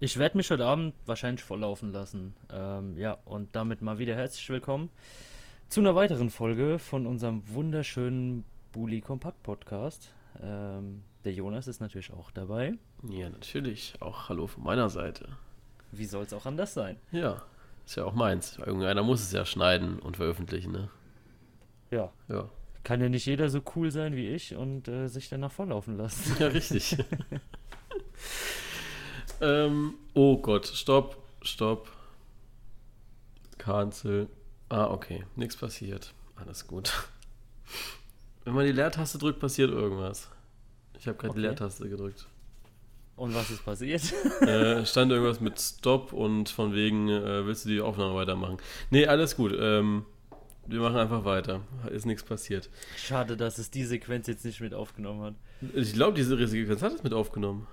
Ich werde mich heute Abend wahrscheinlich volllaufen lassen. Ähm, ja, und damit mal wieder herzlich willkommen zu einer weiteren Folge von unserem wunderschönen Bully Kompakt Podcast. Ähm, der Jonas ist natürlich auch dabei. Ja, natürlich. Auch Hallo von meiner Seite. Wie soll es auch anders sein? Ja, ist ja auch meins. Irgendeiner muss es ja schneiden und veröffentlichen, ne? Ja. Ja. Kann ja nicht jeder so cool sein wie ich und äh, sich danach volllaufen lassen. Ja, richtig. ähm, oh Gott, stopp, stopp. Cancel. Ah, okay, nichts passiert. Alles gut. Wenn man die Leertaste drückt, passiert irgendwas. Ich habe gerade Okay. die Leertaste gedrückt. Und was ist passiert? äh, stand irgendwas mit Stop und von wegen, äh, willst du die Aufnahme weitermachen? Nee, alles gut. Ähm, wir machen einfach weiter. Ist nichts passiert. Schade, dass es die Sequenz jetzt nicht mit aufgenommen hat. Ich glaube, diese Sequenz hat es mit aufgenommen.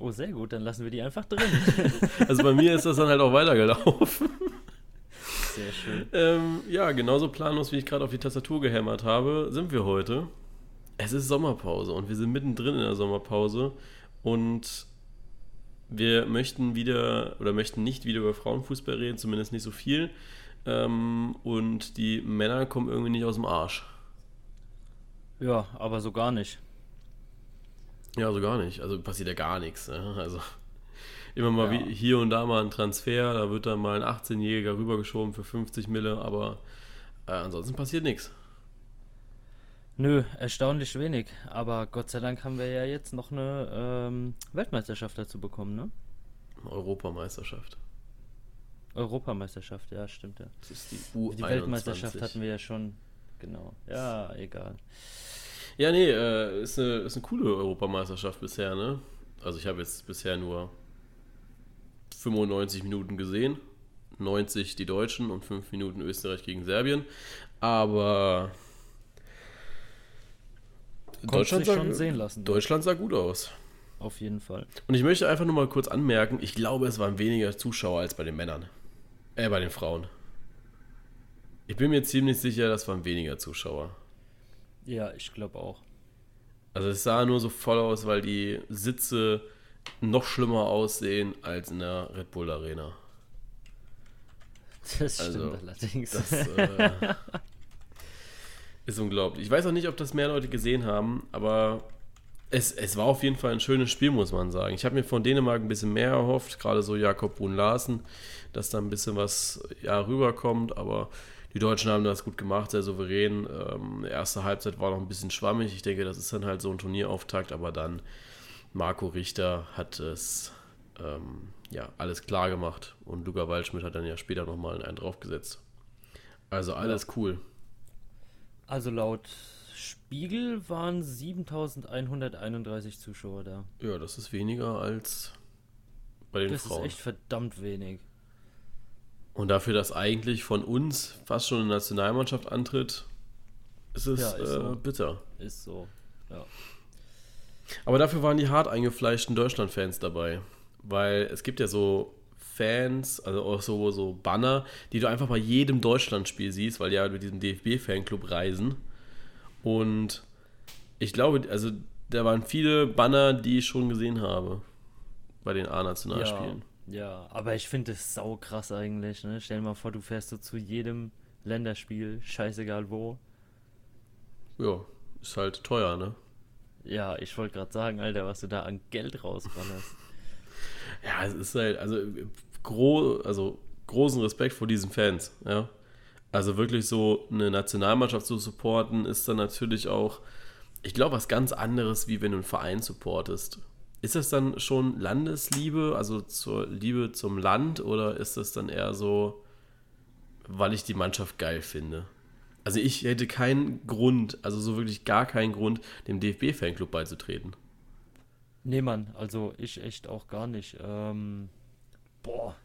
Oh, sehr gut, dann lassen wir die einfach drin. Also bei mir ist das dann halt auch weitergelaufen. Sehr schön. ähm, ja, genauso planlos, wie ich gerade auf die Tastatur gehämmert habe, sind wir heute. Es ist Sommerpause und wir sind mittendrin in der Sommerpause und wir möchten wieder oder möchten nicht wieder über Frauenfußball reden, zumindest nicht so viel. Ähm, und die Männer kommen irgendwie nicht aus dem Arsch. Ja, aber so gar nicht. Ja, so gar nicht. Also passiert ja gar nichts. Ne? Also immer mal Ja. wie hier und da mal ein Transfer, da wird dann mal ein 18-Jähriger rübergeschoben für 50 Mille, aber äh, ansonsten passiert nichts. Nö, erstaunlich wenig. Aber Gott sei Dank haben wir ja jetzt noch eine ähm, Weltmeisterschaft dazu bekommen, ne? Europameisterschaft. Europameisterschaft, ja, stimmt ja. Das ist die U21. Die Weltmeisterschaft hatten wir ja schon. Genau. Ja, egal. Ja, nee, äh, ist, eine, ist eine coole Europameisterschaft bisher, ne? Also ich habe jetzt bisher nur 95 Minuten gesehen. 90 die Deutschen und 5 Minuten Österreich gegen Serbien. Aber Deutschland sah, schon sehen lassen. Deutschland sah gut aus. Auf jeden Fall. Und ich möchte einfach nur mal kurz anmerken, ich glaube, es waren weniger Zuschauer als bei den Männern. Äh, bei den Frauen. Ich bin mir ziemlich sicher, das waren weniger Zuschauer. Ja, ich glaube auch. Also es sah nur so voll aus, weil die Sitze noch schlimmer aussehen als in der Red Bull Arena. Das stimmt Also, allerdings. Das äh, ist unglaublich. Ich weiß auch nicht, ob das mehr Leute gesehen haben, aber es, es war auf jeden Fall ein schönes Spiel, muss man sagen. Ich habe mir von Dänemark ein bisschen mehr erhofft, gerade so Jakob Brun Larsen, dass da ein bisschen was ja, rüberkommt, aber die Deutschen haben das gut gemacht, sehr souverän. Ähm, erste Halbzeit war noch ein bisschen schwammig. Ich denke, das ist dann halt so ein Turnierauftakt, aber dann Marco Richter hat es ähm, ja, alles klar gemacht und Luca Waldschmidt hat dann ja später nochmal einen draufgesetzt. Also alles cool. Also laut Spiegel waren 7131 Zuschauer da. Ja, das ist weniger als bei den Das Frauen. ist echt verdammt wenig. Und dafür, dass eigentlich von uns fast schon eine Nationalmannschaft antritt, ist es Ja, ist äh, so. bitter. Ist so. Ja. Aber dafür waren die hart eingefleischten Deutschland-Fans dabei. Weil es gibt ja so Fans, also auch so, so Banner, die du einfach bei jedem Deutschlandspiel siehst, weil die ja mit diesem DFB-Fanclub reisen. Und ich glaube, also da waren viele Banner, die ich schon gesehen habe bei den A-Nationalspielen. Ja, aber ich finde es sau krass eigentlich. Ne? Stell dir mal vor, du fährst so zu jedem Länderspiel, scheißegal wo. Ja, ist halt teuer, ne? Ja, ich wollte gerade sagen, Alter, was du da an Geld rausballerst. Ja, es ist halt, also, gro also großen Respekt vor diesen Fans, ja. Also wirklich so eine Nationalmannschaft zu supporten, ist dann natürlich auch, ich glaube, was ganz anderes, wie wenn du einen Verein supportest. Ist das dann schon Landesliebe, also zur Liebe zum Land, oder ist das dann eher so, weil ich die Mannschaft geil finde? Also ich hätte keinen Grund, also so wirklich gar keinen Grund, dem DFB-Fanclub beizutreten. nee, Mann, also ich echt auch gar nicht. Ähm, boah.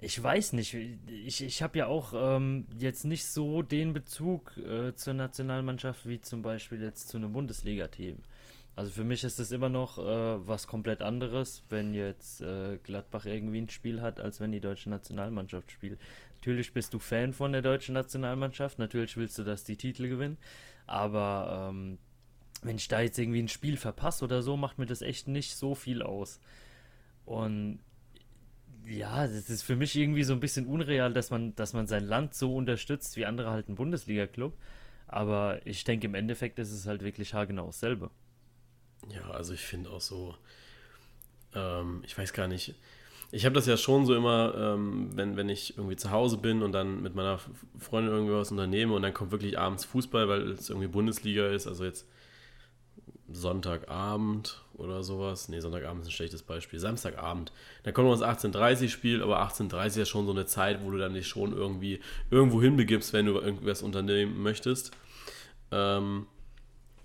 Ich weiß nicht. Ich, ich habe ja auch ähm, jetzt nicht so den Bezug äh, zur Nationalmannschaft wie zum Beispiel jetzt zu einem Bundesliga-Team. Also für mich ist es immer noch äh, was komplett anderes, wenn jetzt äh, Gladbach irgendwie ein Spiel hat, als wenn die deutsche Nationalmannschaft spielt. Natürlich bist du Fan von der deutschen Nationalmannschaft, natürlich willst du, dass die Titel gewinnen, aber ähm, wenn ich da jetzt irgendwie ein Spiel verpasse oder so, macht mir das echt nicht so viel aus. Und ja, das ist für mich irgendwie so ein bisschen unreal, dass man, dass man sein Land so unterstützt wie andere halt einen Bundesliga-Club. Aber ich denke, im Endeffekt ist es halt wirklich haargenau dasselbe. Ja, also ich finde auch so, ähm, ich weiß gar nicht, ich habe das ja schon so immer, ähm, wenn, wenn ich irgendwie zu Hause bin und dann mit meiner Freundin irgendwie was unternehme und dann kommt wirklich abends Fußball, weil es irgendwie Bundesliga ist, also jetzt Sonntagabend oder sowas. Ne, Sonntagabend ist ein schlechtes Beispiel. Samstagabend. Dann kommt uns 18.30 Spiel, aber 18.30 ist ja schon so eine Zeit, wo du dann dich schon irgendwie irgendwo hinbegibst, wenn du irgendwas unternehmen möchtest. Ähm,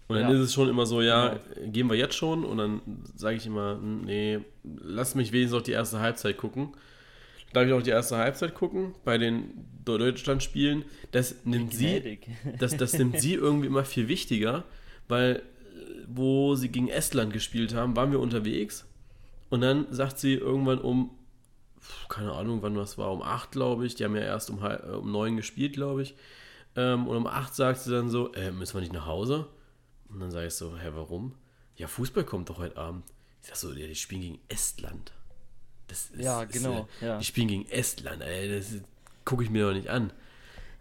und dann ja. ist es schon immer so, ja, genau. gehen wir jetzt schon? Und dann sage ich immer, hm, nee, lass mich wenigstens auch die erste Halbzeit gucken. Darf ich auch die erste Halbzeit gucken bei den Deutschlandspielen? Das nimmt sie, das, das nimmt sie irgendwie immer viel wichtiger, weil wo sie gegen Estland gespielt haben, waren wir unterwegs. Und dann sagt sie irgendwann um, keine Ahnung, wann das war, um 8, glaube ich. Die haben ja erst um, äh, um 9 gespielt, glaube ich. Ähm, und um 8 sagt sie dann so, äh, müssen wir nicht nach Hause? Und dann sage ich so, hä, warum? Ja, Fußball kommt doch heute Abend. Ich sag so, ja, die spielen gegen Estland. Das ist, ja, genau. Ist, äh, ja. Die spielen gegen Estland, ey, das gucke ich mir doch nicht an.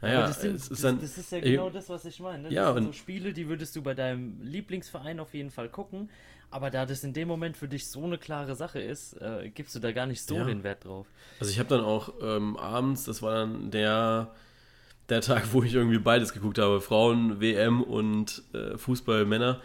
Naja, das, sind, das, dann, das, ist ja genau das, was ich meine. Ne? Das ja, sind so Spiele, die würdest du bei deinem Lieblingsverein auf jeden Fall gucken. Aber da das in dem Moment für dich so eine klare Sache ist, äh, gibst du da gar nicht so ja. den Wert drauf. Also ich habe dann auch ähm, abends, das war dann der, der Tag, wo ich irgendwie beides geguckt habe, Frauen, WM und äh, Fußball, Männer.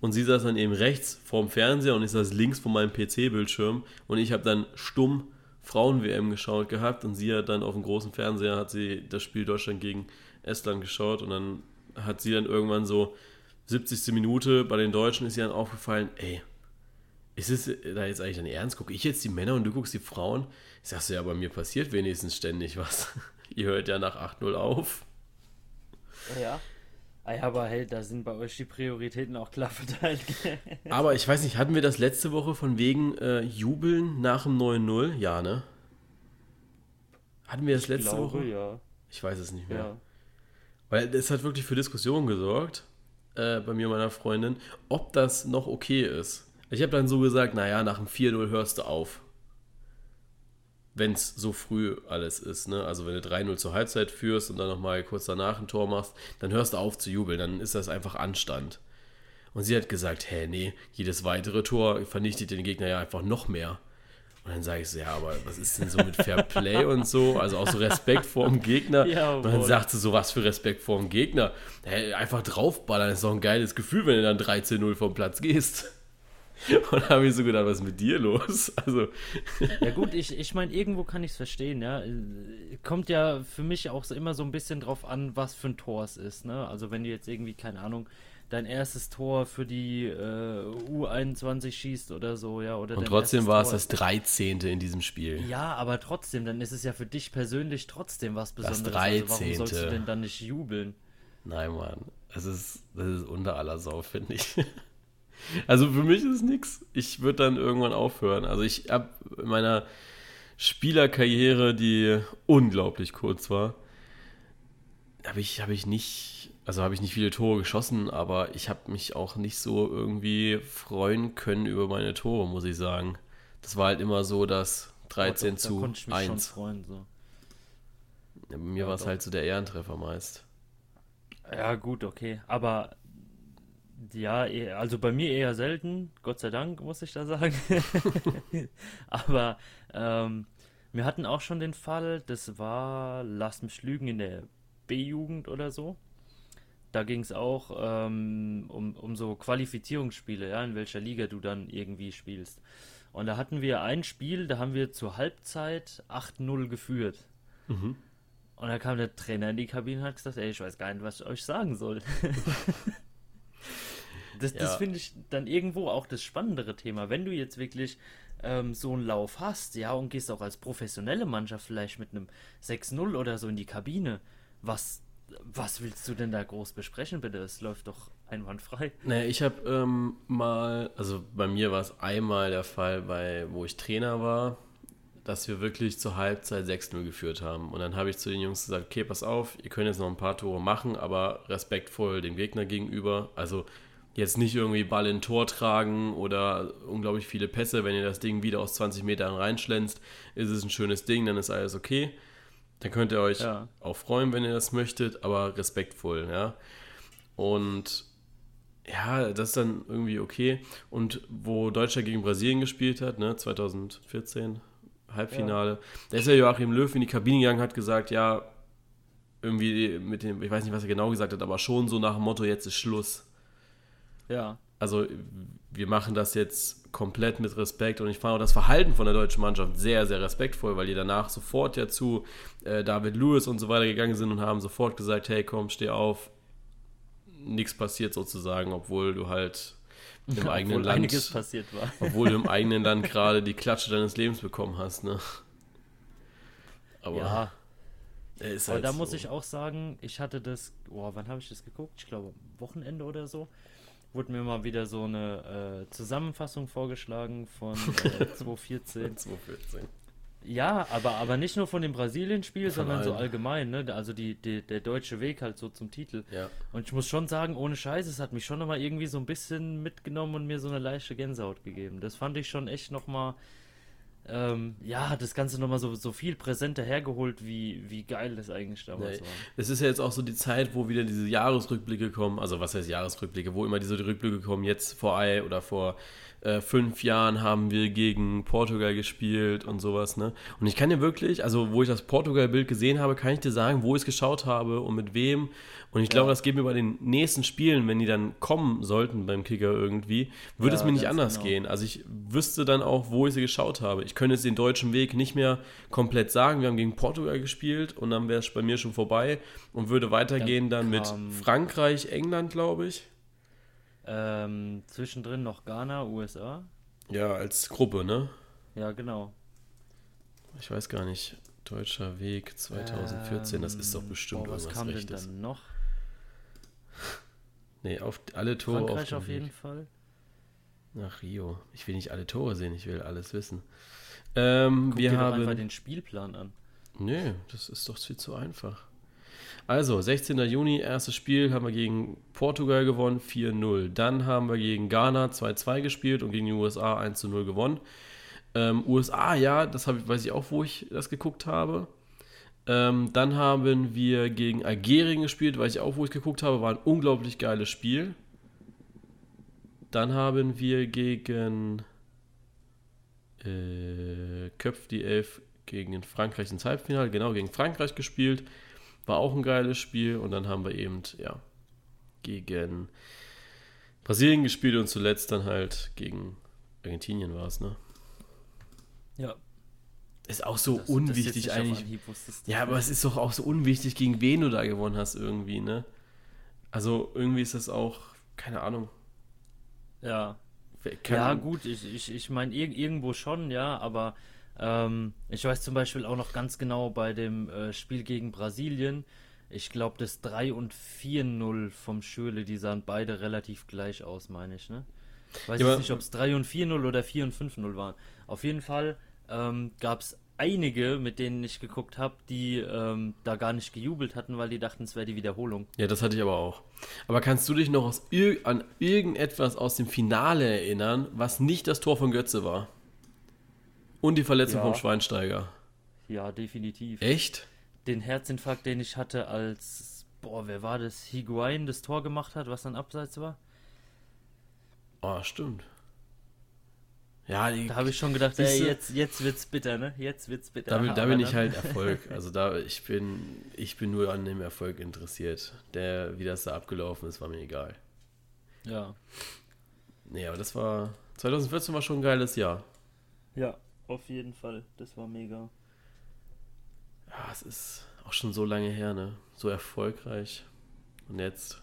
Und sie saß dann eben rechts vorm Fernseher und ich saß links vor meinem PC-Bildschirm und ich habe dann stumm Frauen-WM geschaut gehabt und sie hat dann auf dem großen Fernseher hat sie das Spiel Deutschland gegen Estland geschaut und dann hat sie dann irgendwann so 70. Minute bei den Deutschen ist ihr dann aufgefallen, ey, ist es da jetzt eigentlich dein Ernst? Gucke ich jetzt die Männer und du guckst die Frauen? Ich sag so, ja, bei mir passiert wenigstens ständig was. Ihr hört ja nach 8-0 auf. Ja. Ah ja, aber hey, da sind bei euch die Prioritäten auch klar verteilt. aber ich weiß nicht, hatten wir das letzte Woche von wegen äh, Jubeln nach dem 9-0? Ja, ne? Hatten wir das ich letzte glaube, Woche? ja. Ich weiß es nicht mehr. Ja. Weil es hat wirklich für Diskussionen gesorgt, äh, bei mir und meiner Freundin, ob das noch okay ist. Ich habe dann so gesagt, naja, nach dem 4-0 hörst du auf wenn es so früh alles ist. Ne? Also wenn du 3-0 zur Halbzeit führst und dann nochmal kurz danach ein Tor machst, dann hörst du auf zu jubeln, dann ist das einfach Anstand. Und sie hat gesagt, hä, nee, jedes weitere Tor vernichtet den Gegner ja einfach noch mehr. Und dann sage ich so, ja, aber was ist denn so mit Fair Play und so? Also auch so Respekt vor dem Gegner. Ja, und dann sagt sie so, was für Respekt vor dem Gegner? Hey, einfach draufballern ist doch ein geiles Gefühl, wenn du dann 13-0 vom Platz gehst. Und da habe ich so gedacht, was ist mit dir los? Also. Ja gut, ich, ich meine, irgendwo kann ich es verstehen, ja. Kommt ja für mich auch so immer so ein bisschen drauf an, was für ein Tor es ist, ne? Also wenn du jetzt irgendwie, keine Ahnung, dein erstes Tor für die äh, U21 schießt oder so, ja. Oder Und trotzdem war es das 13. in diesem Spiel. Ja, aber trotzdem, dann ist es ja für dich persönlich trotzdem was Besonderes. Das 13. Also warum sollst du denn dann nicht jubeln? Nein, Mann. Es ist, das ist unter aller Sau, finde ich. Also für mich ist es nichts. Ich würde dann irgendwann aufhören. Also ich habe in meiner Spielerkarriere, die unglaublich kurz war, habe ich, hab ich nicht, also habe ich nicht viele Tore geschossen, aber ich habe mich auch nicht so irgendwie freuen können über meine Tore, muss ich sagen. Das war halt immer so, dass 13 doch, zu da 1. Freuen, so. ja, bei mir ja, war es halt so der Ehrentreffer meist. Ja, gut, okay. Aber ja, eh, also bei mir eher selten, Gott sei Dank, muss ich da sagen. Aber ähm, wir hatten auch schon den Fall, das war, lass mich lügen, in der B-Jugend oder so. Da ging es auch ähm, um, um so Qualifizierungsspiele, ja, in welcher Liga du dann irgendwie spielst. Und da hatten wir ein Spiel, da haben wir zur Halbzeit 8-0 geführt. Mhm. Und da kam der Trainer in die Kabine und hat gesagt, ey, ich weiß gar nicht, was ich euch sagen soll. Das, ja. das finde ich dann irgendwo auch das spannendere Thema. Wenn du jetzt wirklich ähm, so einen Lauf hast, ja, und gehst auch als professionelle Mannschaft vielleicht mit einem 6-0 oder so in die Kabine, was, was willst du denn da groß besprechen, bitte? Es läuft doch einwandfrei. Naja, ich habe ähm, mal, also bei mir war es einmal der Fall, bei, wo ich Trainer war, dass wir wirklich zur Halbzeit 6-0 geführt haben. Und dann habe ich zu den Jungs gesagt, okay, pass auf, ihr könnt jetzt noch ein paar Tore machen, aber respektvoll dem Gegner gegenüber. Also jetzt nicht irgendwie Ball in Tor tragen oder unglaublich viele Pässe. Wenn ihr das Ding wieder aus 20 Metern reinschlänzt, ist es ein schönes Ding, dann ist alles okay. Dann könnt ihr euch ja. auch freuen, wenn ihr das möchtet, aber respektvoll, ja. Und ja, das ist dann irgendwie okay. Und wo Deutschland gegen Brasilien gespielt hat, ne, 2014, Halbfinale, ja. da ist ja Joachim Löw in die Kabine gegangen, hat gesagt, ja, irgendwie mit dem, ich weiß nicht, was er genau gesagt hat, aber schon so nach dem Motto, jetzt ist Schluss. Ja. Also wir machen das jetzt komplett mit Respekt und ich fand auch das Verhalten von der deutschen Mannschaft sehr, sehr respektvoll, weil die danach sofort ja zu äh, David Lewis und so weiter gegangen sind und haben sofort gesagt, hey komm, steh auf, nichts passiert sozusagen, obwohl du halt im ja, eigenen Land passiert war. obwohl du im eigenen Land gerade die Klatsche deines Lebens bekommen hast, ne? Aber ja. Aber halt da so. muss ich auch sagen, ich hatte das, boah, wann habe ich das geguckt? Ich glaube, Wochenende oder so wurde mir mal wieder so eine äh, Zusammenfassung vorgeschlagen von äh, 2014. 2014. Ja, aber, aber nicht nur von dem Brasilien-Spiel, sondern allen. so allgemein, ne? Also die, die, der deutsche Weg halt so zum Titel. Ja. Und ich muss schon sagen, ohne Scheiß, es hat mich schon nochmal irgendwie so ein bisschen mitgenommen und mir so eine leichte Gänsehaut gegeben. Das fand ich schon echt nochmal ähm, ja, das Ganze nochmal so, so viel präsenter hergeholt, wie, wie geil das eigentlich damals ja, war. Es ist ja jetzt auch so die Zeit, wo wieder diese Jahresrückblicke kommen, also was heißt Jahresrückblicke, wo immer diese Rückblicke kommen, jetzt vor Ei oder vor äh, fünf Jahren haben wir gegen Portugal gespielt und sowas, ne? Und ich kann dir wirklich, also wo ich das Portugal-Bild gesehen habe, kann ich dir sagen, wo ich es geschaut habe und mit wem. Und ich glaube, ja. das geht mir bei den nächsten Spielen, wenn die dann kommen sollten beim Kicker irgendwie, würde ja, es mir nicht anders genau. gehen. Also ich wüsste dann auch, wo ich sie geschaut habe. Ich könnte jetzt den deutschen Weg nicht mehr komplett sagen. Wir haben gegen Portugal gespielt und dann wäre es bei mir schon vorbei und würde weitergehen dann, dann mit Frankreich, England, glaube ich. Ähm, zwischendrin noch Ghana, USA. Ja, als Gruppe, ne? Ja, genau. Ich weiß gar nicht. Deutscher Weg 2014, ähm, das ist doch ähm, bestimmt boah, was kam Rechtes. denn dann noch? Nee, auf alle Tore Frankreich auf, auf jeden Weg. Fall. Nach Rio. Ich will nicht alle Tore sehen, ich will alles wissen. Ähm, Guck wir dir haben einfach den Spielplan an. Nee, das ist doch viel zu einfach. Also, 16. Juni, erstes Spiel, haben wir gegen Portugal gewonnen, 4-0. Dann haben wir gegen Ghana 2-2 gespielt und gegen die USA 1-0 gewonnen. Ähm, USA, ja, das hab, weiß ich auch, wo ich das geguckt habe. Ähm, dann haben wir gegen Algerien gespielt, weiß ich auch, wo ich geguckt habe, war ein unglaublich geiles Spiel. Dann haben wir gegen äh, Köpf die Elf gegen Frankreich ins Halbfinale, genau, gegen Frankreich gespielt. War auch ein geiles Spiel. Und dann haben wir eben, ja, gegen Brasilien gespielt und zuletzt dann halt gegen Argentinien war es, ne? Ja. Ist auch so das, unwichtig das eigentlich. Anhieb, ja, aber es ist doch auch so unwichtig, gegen wen du da gewonnen hast irgendwie, ne? Also irgendwie ist das auch, keine Ahnung. Ja. ja, gut, ich, ich, ich meine irgendwo schon, ja, aber ähm, ich weiß zum Beispiel auch noch ganz genau bei dem äh, Spiel gegen Brasilien, ich glaube, das 3 und 4-0 vom Schöle, die sahen beide relativ gleich aus, meine ich, ne? Weiß ja, nicht, ob es 3 und 4-0 oder 4 und 5-0 waren. Auf jeden Fall ähm, gab es einige, mit denen ich geguckt habe, die ähm, da gar nicht gejubelt hatten, weil die dachten, es wäre die Wiederholung. Ja, das hatte ich aber auch. Aber kannst du dich noch ir an irgendetwas aus dem Finale erinnern, was nicht das Tor von Götze war? Und die Verletzung ja. vom Schweinsteiger. Ja, definitiv. Echt? Den Herzinfarkt, den ich hatte, als, boah, wer war das? Higuain das Tor gemacht hat, was dann abseits war? Ah, oh, stimmt. Ja, die, da habe ich schon gedacht, ey, jetzt, jetzt wird's bitter, ne? Jetzt wird's bitter. Da, da bin ich halt Erfolg. Also da, ich bin, ich bin nur an dem Erfolg interessiert. Der, wie das da abgelaufen ist, war mir egal. Ja. Nee, aber das war, 2014 war schon ein geiles Jahr. Ja, auf jeden Fall. Das war mega. Ja, es ist auch schon so lange her, ne? So erfolgreich. Und jetzt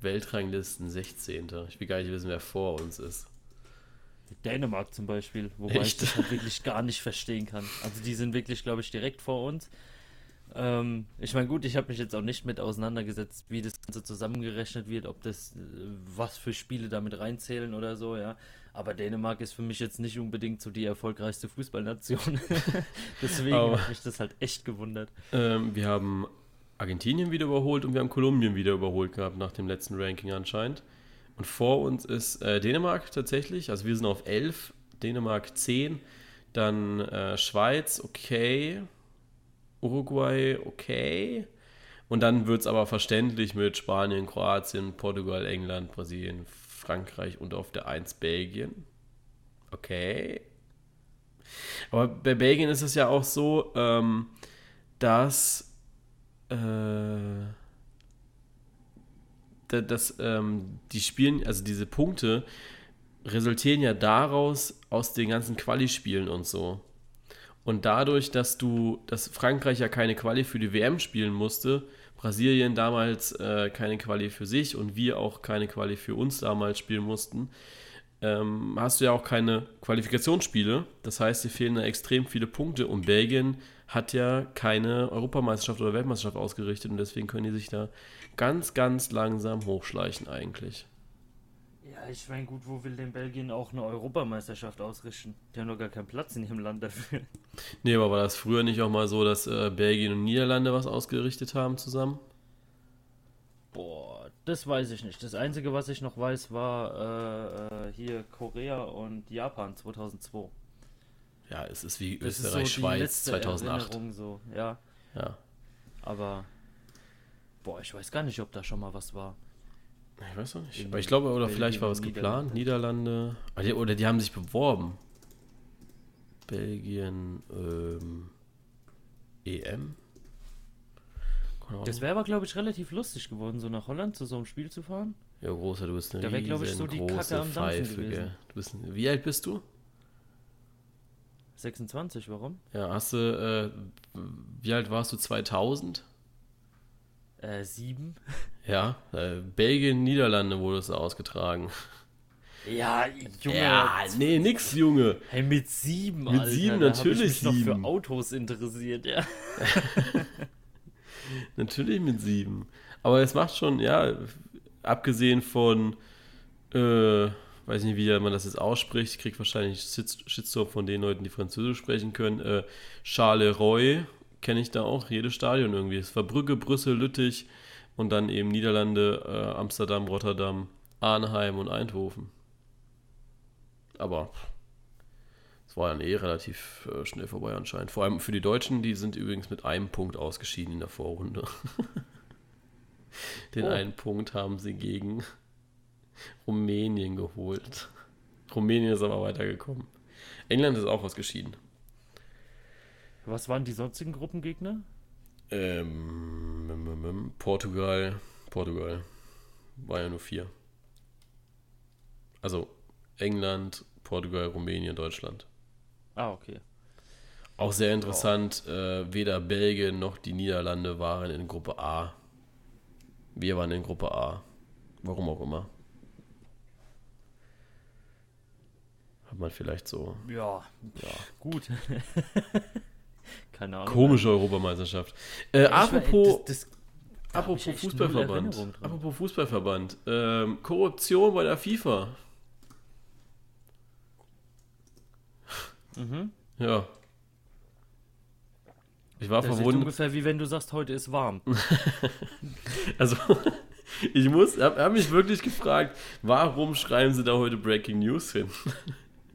Weltranglisten 16. Ich will gar nicht wissen, wer vor uns ist. Dänemark zum Beispiel, wobei Echt? ich das halt wirklich gar nicht verstehen kann. Also die sind wirklich, glaube ich, direkt vor uns. Ähm, ich meine, gut, ich habe mich jetzt auch nicht mit auseinandergesetzt, wie das Ganze zusammengerechnet wird, ob das, äh, was für Spiele damit reinzählen oder so, ja. Aber Dänemark ist für mich jetzt nicht unbedingt so die erfolgreichste Fußballnation. Deswegen hat mich das halt echt gewundert. Ähm, wir haben Argentinien wieder überholt und wir haben Kolumbien wieder überholt gehabt nach dem letzten Ranking anscheinend. Und vor uns ist äh, Dänemark tatsächlich. Also wir sind auf 11, Dänemark 10, dann äh, Schweiz, okay. Uruguay, okay. Und dann wird es aber verständlich mit Spanien, Kroatien, Portugal, England, Brasilien, Frankreich und auf der 1 Belgien. Okay. Aber bei Belgien ist es ja auch so, ähm, dass, äh, dass ähm, die spielen, also diese Punkte resultieren ja daraus aus den ganzen Quali-Spielen und so. Und dadurch, dass du, dass Frankreich ja keine Quali für die WM spielen musste, Brasilien damals äh, keine Quali für sich und wir auch keine Quali für uns damals spielen mussten, ähm, hast du ja auch keine Qualifikationsspiele. Das heißt, dir fehlen da extrem viele Punkte und Belgien hat ja keine Europameisterschaft oder Weltmeisterschaft ausgerichtet und deswegen können die sich da ganz, ganz langsam hochschleichen eigentlich. Ja, ich meine, gut, wo will denn Belgien auch eine Europameisterschaft ausrichten? Die haben doch gar keinen Platz in ihrem Land dafür. Nee, aber war das früher nicht auch mal so, dass äh, Belgien und Niederlande was ausgerichtet haben zusammen? Boah, das weiß ich nicht. Das Einzige, was ich noch weiß, war äh, äh hier Korea und Japan 2002. Ja, es ist wie Österreich-Schweiz so 2008. So, ja. ja. Aber, boah, ich weiß gar nicht, ob da schon mal was war. Ich weiß auch nicht. Aber ich glaube, oder vielleicht war was geplant. Niederlande. Ah, oder die haben sich beworben. Belgien, ähm, EM. Das wäre aber, glaube ich, relativ lustig geworden, so nach Holland zu so einem Spiel zu fahren. Ja, großer, du bist eine da wäre, glaube ich, so die Kacke am Pfeife, gewesen. Du bist, wie alt bist du? 26, warum? Ja, hast du, äh, wie alt warst du 2000? Äh, sieben. Ja, äh, Belgien, Niederlande wurde es ausgetragen. Ja, Junge. Ja, nee, nix, Junge. Hey, mit sieben, Mit Alter, sieben, natürlich ich mich sieben. noch für Autos interessiert, ja. natürlich mit sieben. Aber es macht schon, ja, abgesehen von, äh, weiß nicht, wie man das jetzt ausspricht, ich krieg wahrscheinlich Shitstorm von den Leuten, die Französisch sprechen können. Äh, Charleroi kenne ich da auch, jedes Stadion irgendwie. Es war Brügge, Brüssel, Lüttich und dann eben Niederlande, äh, Amsterdam, Rotterdam, Arnheim und Eindhoven. Aber es war dann eh relativ äh, schnell vorbei anscheinend. Vor allem für die Deutschen, die sind übrigens mit einem Punkt ausgeschieden in der Vorrunde. Den oh. einen Punkt haben sie gegen Rumänien geholt. Rumänien ist aber weitergekommen. England ist auch ausgeschieden. Was waren die sonstigen Gruppengegner? Ähm, Portugal. Portugal. War ja nur vier. Also England, Portugal, Rumänien, Deutschland. Ah, okay. Auch sehr interessant, oh. äh, weder Belgien noch die Niederlande waren in Gruppe A. Wir waren in Gruppe A. Warum auch immer. Hat man vielleicht so. Ja, ja. gut. Keine Ahnung. Komische Europameisterschaft. Äh, apropos. Das, das, apropos Fußballverband. Apropos Fußballverband. Ähm, Korruption bei der FIFA. Mhm. Ja. Ich war das verwundert. Ist ungefähr wie wenn du sagst, heute ist warm. also, ich muss, habe hab mich wirklich gefragt, warum schreiben sie da heute Breaking News hin?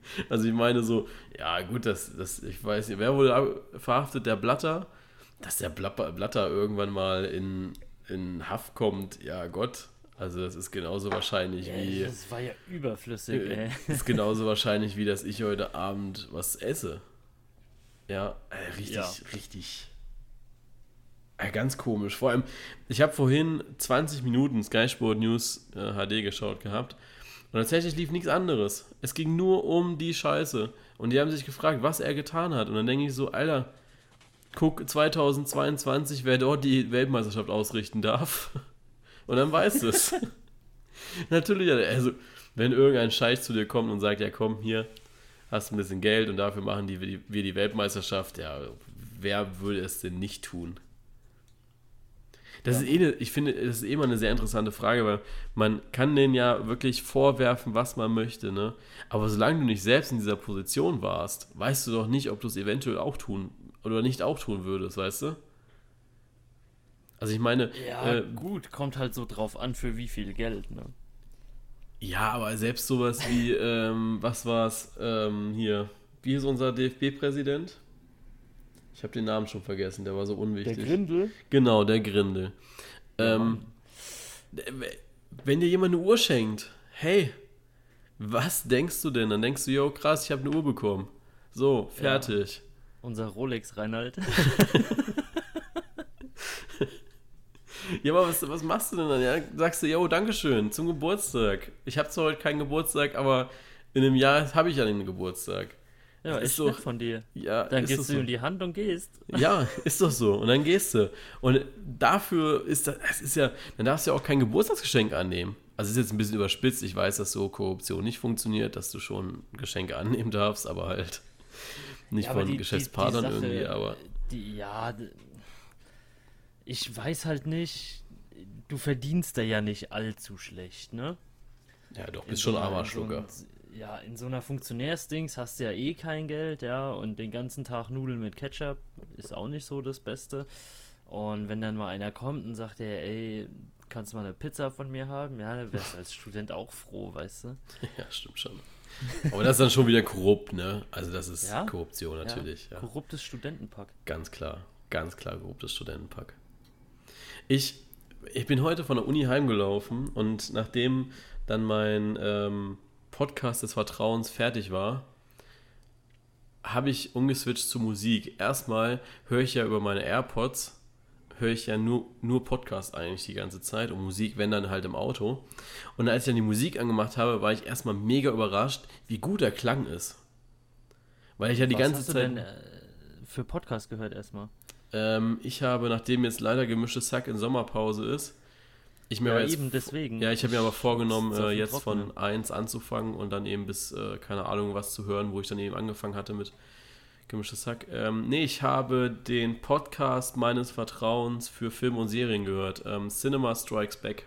Also ich meine so, ja gut, das, das, ich weiß nicht, wer wurde verhaftet? Der Blatter? Dass der Blatter irgendwann mal in, in Haft kommt, ja Gott. Also das ist genauso wahrscheinlich ja, wie... Das war ja überflüssig, äh, ey. Das ist genauso wahrscheinlich wie, dass ich heute Abend was esse. Ja, äh, richtig, ja. richtig... Äh, ganz komisch. Vor allem, ich habe vorhin 20 Minuten Sky Sport News äh, HD geschaut gehabt und tatsächlich lief nichts anderes. Es ging nur um die Scheiße. Und die haben sich gefragt, was er getan hat. Und dann denke ich so, Alter, guck 2022, wer dort die Weltmeisterschaft ausrichten darf. Und dann weißt du es. Natürlich, also, wenn irgendein Scheiß zu dir kommt und sagt, ja komm, hier, hast ein bisschen Geld und dafür machen die, wir die Weltmeisterschaft, ja, wer würde es denn nicht tun? Das ja. ist eh, ich finde, das ist eh mal eine sehr interessante Frage, weil man kann denen ja wirklich vorwerfen, was man möchte, ne? Aber solange du nicht selbst in dieser Position warst, weißt du doch nicht, ob du es eventuell auch tun oder nicht auch tun würdest, weißt du? Also ich meine. Ja, äh, gut, kommt halt so drauf an, für wie viel Geld, ne? Ja, aber selbst sowas wie, ähm, was war's, ähm, hier, wie ist unser DFB-Präsident? Ich habe den Namen schon vergessen, der war so unwichtig. Der Grindel? Genau, der Grindel. Ähm, wenn dir jemand eine Uhr schenkt, hey, was denkst du denn? Dann denkst du, yo, krass, ich habe eine Uhr bekommen. So, fertig. Ja, unser Rolex Reinhard. ja, aber was, was machst du denn dann? Ja, sagst du, yo, Dankeschön, zum Geburtstag. Ich habe zwar heute keinen Geburtstag, aber in einem Jahr habe ich ja den Geburtstag. Ja, ist doch von dir. Ja, dann gehst du so. in die Hand und gehst. Ja, ist doch so. Und dann gehst du. Und dafür ist das, das ist ja, dann darfst du ja auch kein Geburtstagsgeschenk annehmen. Also ist jetzt ein bisschen überspitzt. Ich weiß, dass so Korruption nicht funktioniert, dass du schon Geschenke annehmen darfst, aber halt nicht ja, von die, Geschäftspartnern die, die Sache, irgendwie. Aber die, ja, ich weiß halt nicht. Du verdienst da ja nicht allzu schlecht, ne? Ja, doch, bist schon armer Schlucker. So ja, in so einer Funktionärsdings hast du ja eh kein Geld, ja, und den ganzen Tag Nudeln mit Ketchup ist auch nicht so das Beste. Und wenn dann mal einer kommt und sagt, ey, ey kannst du mal eine Pizza von mir haben? Ja, dann wärst du als Student auch froh, weißt du? Ja, stimmt schon. Aber das ist dann schon wieder korrupt, ne? Also das ist ja? Korruption natürlich. Ja. Korruptes Studentenpack. Ganz klar, ganz klar korruptes Studentenpack. Ich, ich bin heute von der Uni heimgelaufen und nachdem dann mein ähm, Podcast des Vertrauens fertig war, habe ich umgeswitcht zu Musik. Erstmal höre ich ja über meine AirPods, höre ich ja nur, nur Podcast eigentlich die ganze Zeit und Musik, wenn dann halt im Auto. Und als ich dann die Musik angemacht habe, war ich erstmal mega überrascht, wie gut der Klang ist. Weil ich ja die Was ganze hast Zeit. Du denn, äh, für Podcast gehört erstmal? Ähm, ich habe, nachdem jetzt leider gemischtes Sack in Sommerpause ist, ich mir ja, jetzt, eben deswegen. Ja, ich habe mir aber vorgenommen, äh, jetzt von 1 anzufangen und dann eben bis, äh, keine Ahnung, was zu hören, wo ich dann eben angefangen hatte mit gemischtes Hack. Ähm, nee, ich habe den Podcast meines Vertrauens für Film und Serien gehört. Ähm, Cinema Strikes Back.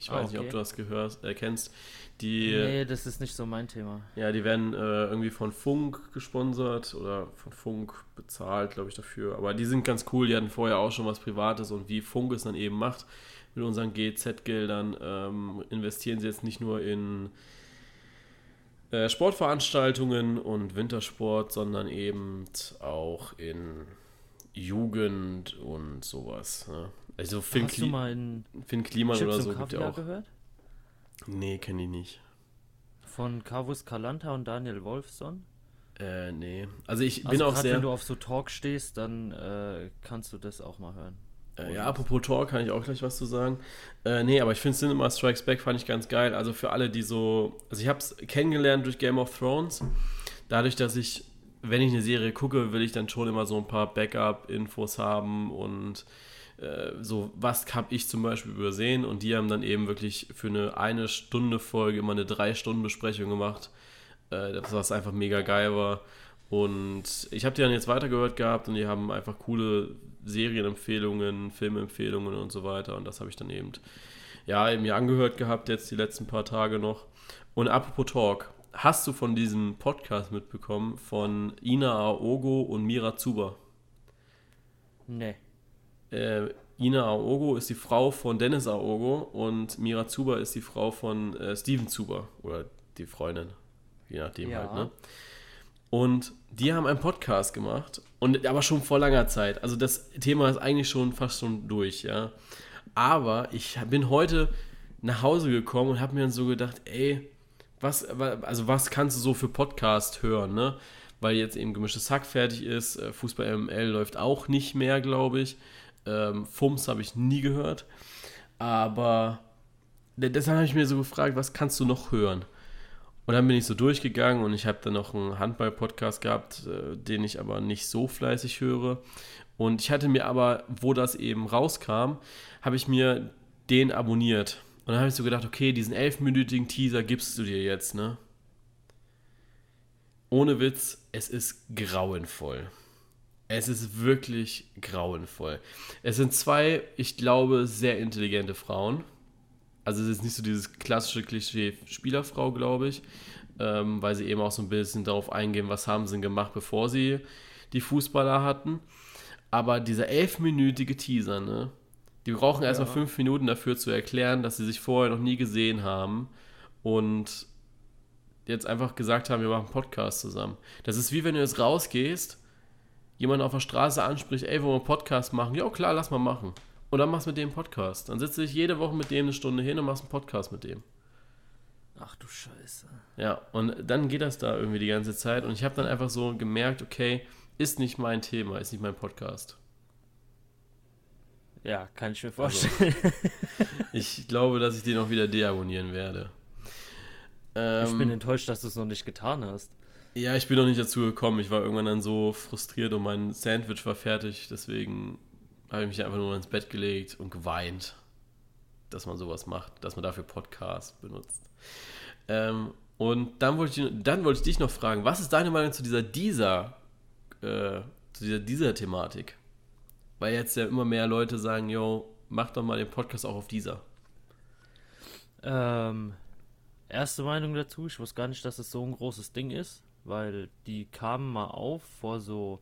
Ich weiß ah, okay. nicht, ob du das gehörst, äh, kennst. Die, nee, das ist nicht so mein Thema. Ja, die werden äh, irgendwie von Funk gesponsert oder von Funk bezahlt, glaube ich, dafür. Aber die sind ganz cool. Die hatten vorher auch schon was Privates und wie Funk es dann eben macht mit unseren GZ-Geldern ähm, investieren sie jetzt nicht nur in äh, Sportveranstaltungen und Wintersport, sondern eben auch in Jugend und sowas. Ne? Also Finn, Hast Kli du mal in Finn Kliman Chips oder so gibt ja auch. gehört? Nee, kenne ich nicht. Von Carvus Kalanta und Daniel Wolfson? Äh, nee. Also ich also bin auch sehr. Wenn du auf so Talk stehst, dann äh, kannst du das auch mal hören. Äh, ja, apropos Tor kann ich auch gleich was zu sagen. Äh, nee, aber ich finde Cinema Strikes Back fand ich ganz geil. Also für alle, die so. Also ich habe es kennengelernt durch Game of Thrones. Dadurch, dass ich, wenn ich eine Serie gucke, will ich dann schon immer so ein paar Backup-Infos haben und äh, so, was habe ich zum Beispiel übersehen. Und die haben dann eben wirklich für eine eine Stunde Folge immer eine drei Stunden Besprechung gemacht. Äh, was einfach mega geil war. Und ich habe die dann jetzt weitergehört gehabt und die haben einfach coole Serienempfehlungen, Filmempfehlungen und so weiter. Und das habe ich dann eben, ja, mir angehört gehabt, jetzt die letzten paar Tage noch. Und apropos Talk, hast du von diesem Podcast mitbekommen von Ina Aogo und Mira Zuber? Nee. Äh, Ina Aogo ist die Frau von Dennis Aogo und Mira Zuber ist die Frau von äh, Steven Zuber oder die Freundin, je nachdem ja. halt, ne? Und die haben einen Podcast gemacht und aber schon vor langer Zeit. Also das Thema ist eigentlich schon fast schon durch, ja. Aber ich bin heute nach Hause gekommen und habe mir dann so gedacht, ey, was, also was kannst du so für Podcast hören, ne? Weil jetzt eben gemischtes Hack fertig ist, äh, Fußball ML läuft auch nicht mehr, glaube ich. Ähm, Fums habe ich nie gehört. Aber deshalb habe ich mir so gefragt, was kannst du noch hören? Und dann bin ich so durchgegangen und ich habe dann noch einen Handball-Podcast gehabt, äh, den ich aber nicht so fleißig höre. Und ich hatte mir aber, wo das eben rauskam, habe ich mir den abonniert. Und dann habe ich so gedacht, okay, diesen elfminütigen Teaser gibst du dir jetzt, ne? Ohne Witz, es ist grauenvoll. Es ist wirklich grauenvoll. Es sind zwei, ich glaube, sehr intelligente Frauen also es ist nicht so dieses klassische Klischee Spielerfrau, glaube ich, ähm, weil sie eben auch so ein bisschen darauf eingehen, was haben sie gemacht, bevor sie die Fußballer hatten. Aber dieser elfminütige Teaser, ne? Die brauchen erstmal ja. fünf Minuten dafür zu erklären, dass sie sich vorher noch nie gesehen haben und jetzt einfach gesagt haben, wir machen einen Podcast zusammen. Das ist wie wenn du jetzt rausgehst, jemand auf der Straße anspricht, ey, wollen wir einen Podcast machen? Ja, klar, lass mal machen. Und dann machst du mit dem Podcast. Dann sitze ich jede Woche mit dem eine Stunde hin und machst einen Podcast mit dem. Ach du Scheiße. Ja, und dann geht das da irgendwie die ganze Zeit. Und ich habe dann einfach so gemerkt, okay, ist nicht mein Thema, ist nicht mein Podcast. Ja, kann ich mir vorstellen. Also, ich glaube, dass ich den auch wieder deabonnieren werde. Ähm, ich bin enttäuscht, dass du es noch nicht getan hast. Ja, ich bin noch nicht dazu gekommen. Ich war irgendwann dann so frustriert und mein Sandwich war fertig. Deswegen habe ich mich einfach nur ins Bett gelegt und geweint, dass man sowas macht, dass man dafür Podcast benutzt. Ähm, und dann wollte, ich, dann wollte ich dich noch fragen, was ist deine Meinung zu dieser dieser, äh, zu dieser, dieser Thematik? Weil jetzt ja immer mehr Leute sagen, yo, mach doch mal den Podcast auch auf dieser. Ähm, erste Meinung dazu, ich wusste gar nicht, dass es so ein großes Ding ist, weil die kamen mal auf vor so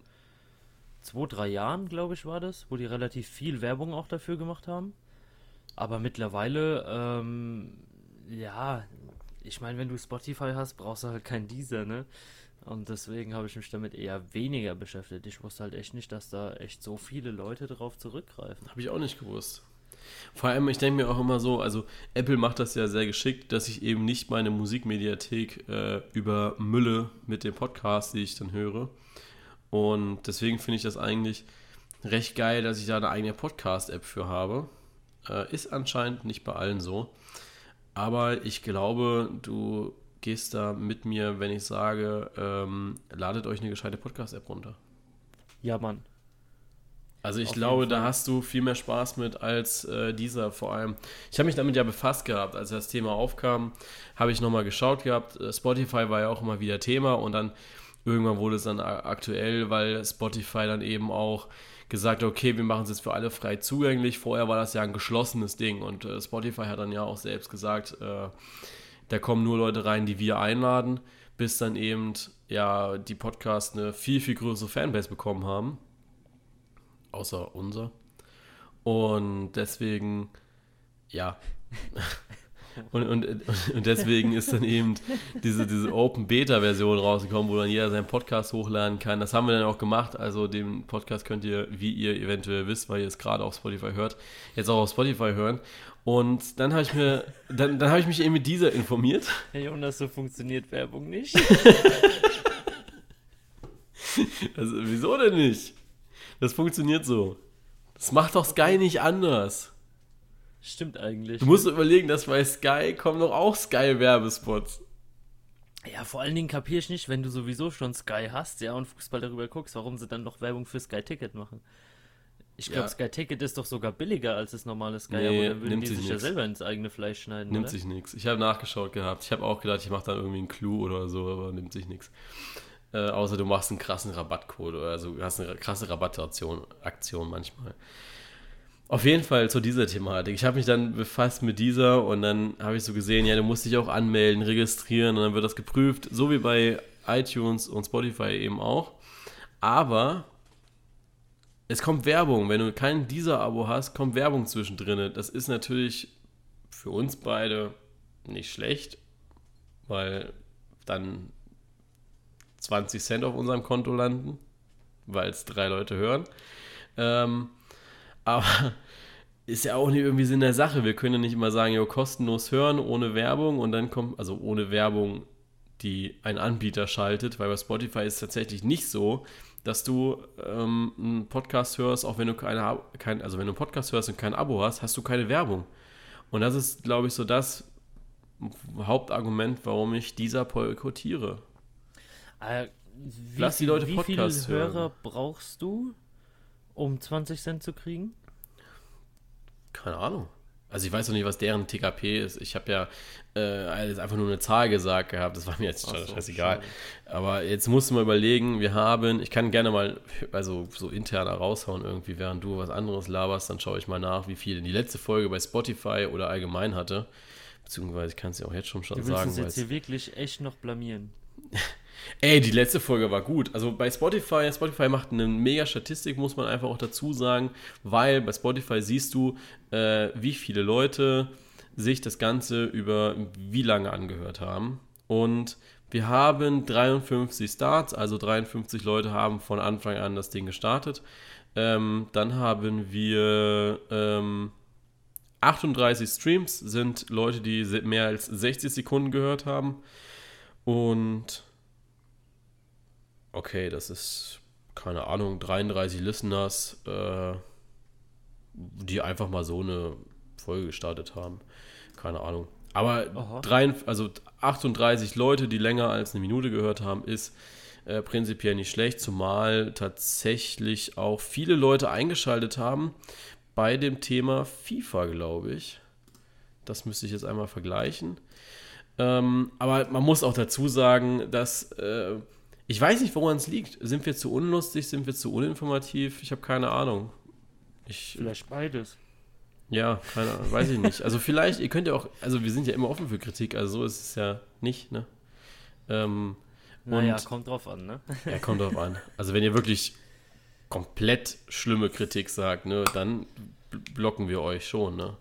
zwei, drei Jahren, glaube ich, war das, wo die relativ viel Werbung auch dafür gemacht haben. Aber mittlerweile, ähm, ja, ich meine, wenn du Spotify hast, brauchst du halt kein Deezer, ne? Und deswegen habe ich mich damit eher weniger beschäftigt. Ich wusste halt echt nicht, dass da echt so viele Leute drauf zurückgreifen. Habe ich auch nicht gewusst. Vor allem, ich denke mir auch immer so, also Apple macht das ja sehr geschickt, dass ich eben nicht meine Musikmediathek äh, übermülle mit dem Podcast, die ich dann höre. Und deswegen finde ich das eigentlich recht geil, dass ich da eine eigene Podcast-App für habe. Äh, ist anscheinend nicht bei allen so. Aber ich glaube, du gehst da mit mir, wenn ich sage, ähm, ladet euch eine gescheite Podcast-App runter. Ja, Mann. Also ich Auf glaube, da hast du viel mehr Spaß mit als äh, dieser vor allem. Ich habe mich damit ja befasst gehabt, als das Thema aufkam, habe ich nochmal geschaut gehabt. Äh, Spotify war ja auch immer wieder Thema und dann irgendwann wurde es dann aktuell, weil Spotify dann eben auch gesagt, okay, wir machen es jetzt für alle frei zugänglich. Vorher war das ja ein geschlossenes Ding und äh, Spotify hat dann ja auch selbst gesagt, äh, da kommen nur Leute rein, die wir einladen, bis dann eben ja die Podcasts eine viel, viel größere Fanbase bekommen haben. Außer unser. Und deswegen, ja. Und, und, und deswegen ist dann eben diese, diese Open-Beta-Version rausgekommen, wo dann jeder seinen Podcast hochladen kann. Das haben wir dann auch gemacht. Also den Podcast könnt ihr, wie ihr eventuell wisst, weil ihr es gerade auf Spotify hört, jetzt auch auf Spotify hören. Und dann habe ich mir, dann, dann habe ich mich eben mit dieser informiert. Hey Jonas, so funktioniert Werbung nicht. also, wieso denn nicht? Das funktioniert so. Das macht doch Sky nicht anders. Stimmt eigentlich. Du musst überlegen, dass bei Sky kommen doch auch Sky-Werbespots. Ja, vor allen Dingen kapiere ich nicht, wenn du sowieso schon Sky hast, ja, und Fußball darüber guckst, warum sie dann noch Werbung für Sky Ticket machen. Ich glaube, ja. Sky Ticket ist doch sogar billiger als das normale Sky, nee, aber dann würden die sich, sich ja selber ins eigene Fleisch schneiden. Nimmt oder? sich nichts. Ich habe nachgeschaut gehabt. Ich habe auch gedacht, ich mache dann irgendwie einen Clou oder so, aber nimmt sich nichts. Äh, außer du machst einen krassen Rabattcode oder also hast eine krasse Rabattaktion Aktion manchmal. Auf jeden Fall zu dieser Thematik. Ich habe mich dann befasst mit dieser und dann habe ich so gesehen, ja, du musst dich auch anmelden, registrieren und dann wird das geprüft, so wie bei iTunes und Spotify eben auch. Aber es kommt Werbung. Wenn du kein Dieser-Abo hast, kommt Werbung zwischendrin. Das ist natürlich für uns beide nicht schlecht, weil dann 20 Cent auf unserem Konto landen, weil es drei Leute hören. Ähm, aber ist ja auch nicht irgendwie Sinn der Sache. Wir können ja nicht immer sagen, jo, kostenlos hören, ohne Werbung und dann kommt, also ohne Werbung, die ein Anbieter schaltet, weil bei Spotify ist es tatsächlich nicht so, dass du ähm, einen Podcast hörst, auch wenn du keine, kein, also wenn du einen Podcast hörst und kein Abo hast, hast du keine Werbung. Und das ist, glaube ich, so das Hauptargument, warum ich dieser boykottiere. Äh, wie, Lass die Leute wie Podcasts viele Hörer hören. brauchst du, um 20 Cent zu kriegen? Keine Ahnung. Also ich weiß noch nicht, was deren TKP ist. Ich habe ja äh, einfach nur eine Zahl gesagt gehabt. Das war mir jetzt so, scheißegal. Schade. Aber jetzt musst du mal überlegen, wir haben, ich kann gerne mal, also so intern raushauen irgendwie, während du was anderes laberst, dann schaue ich mal nach, wie viel die letzte Folge bei Spotify oder allgemein hatte. Beziehungsweise ich kann es ja auch jetzt schon, schon du sagen. Du willst jetzt hier wirklich echt noch blamieren. Ey, die letzte Folge war gut. Also bei Spotify, Spotify macht eine mega Statistik, muss man einfach auch dazu sagen, weil bei Spotify siehst du, äh, wie viele Leute sich das Ganze über wie lange angehört haben. Und wir haben 53 Starts, also 53 Leute haben von Anfang an das Ding gestartet. Ähm, dann haben wir ähm, 38 Streams, sind Leute, die mehr als 60 Sekunden gehört haben. Und okay, das ist, keine Ahnung, 33 Listeners, äh, die einfach mal so eine Folge gestartet haben. Keine Ahnung. Aber drei, also 38 Leute, die länger als eine Minute gehört haben, ist äh, prinzipiell nicht schlecht, zumal tatsächlich auch viele Leute eingeschaltet haben bei dem Thema FIFA, glaube ich. Das müsste ich jetzt einmal vergleichen. Ähm, aber man muss auch dazu sagen, dass äh, ich weiß nicht, woran es liegt. Sind wir zu unlustig? Sind wir zu uninformativ? Ich habe keine Ahnung. Ich, Vielleicht beides. Ja, keine Ahnung, weiß ich nicht. Also vielleicht, ihr könnt ja auch, also wir sind ja immer offen für Kritik, also so ist es ja nicht, ne? Ähm, naja, kommt drauf an, ne? Ja, kommt drauf an. Also wenn ihr wirklich komplett schlimme Kritik sagt, ne, dann blocken wir euch schon, ne?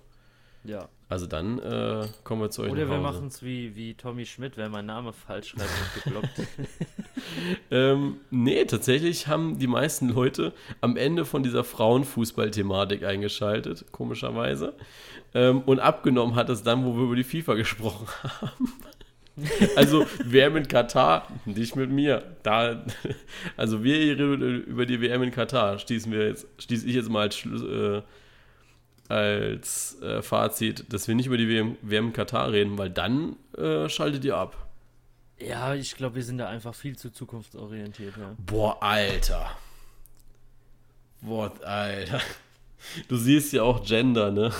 Ja. Also dann äh, kommen wir zu euch Oder wir machen es wie, wie Tommy Schmidt, wenn mein Name falsch schreibt, wird geblockt. ähm, nee, tatsächlich haben die meisten Leute am Ende von dieser Frauenfußball-Thematik eingeschaltet, komischerweise. Ähm, und abgenommen hat es dann, wo wir über die FIFA gesprochen haben. Also, WM in Katar, nicht mit mir. Da, also, wir über die WM in Katar schließen wir jetzt, schließe ich jetzt mal als, äh, als äh, Fazit, dass wir nicht über die WM, WM Katar reden, weil dann äh, schaltet ihr ab. Ja, ich glaube, wir sind da einfach viel zu zukunftsorientiert. Ja. Boah, Alter. Boah, Alter. Du siehst ja auch Gender, ne?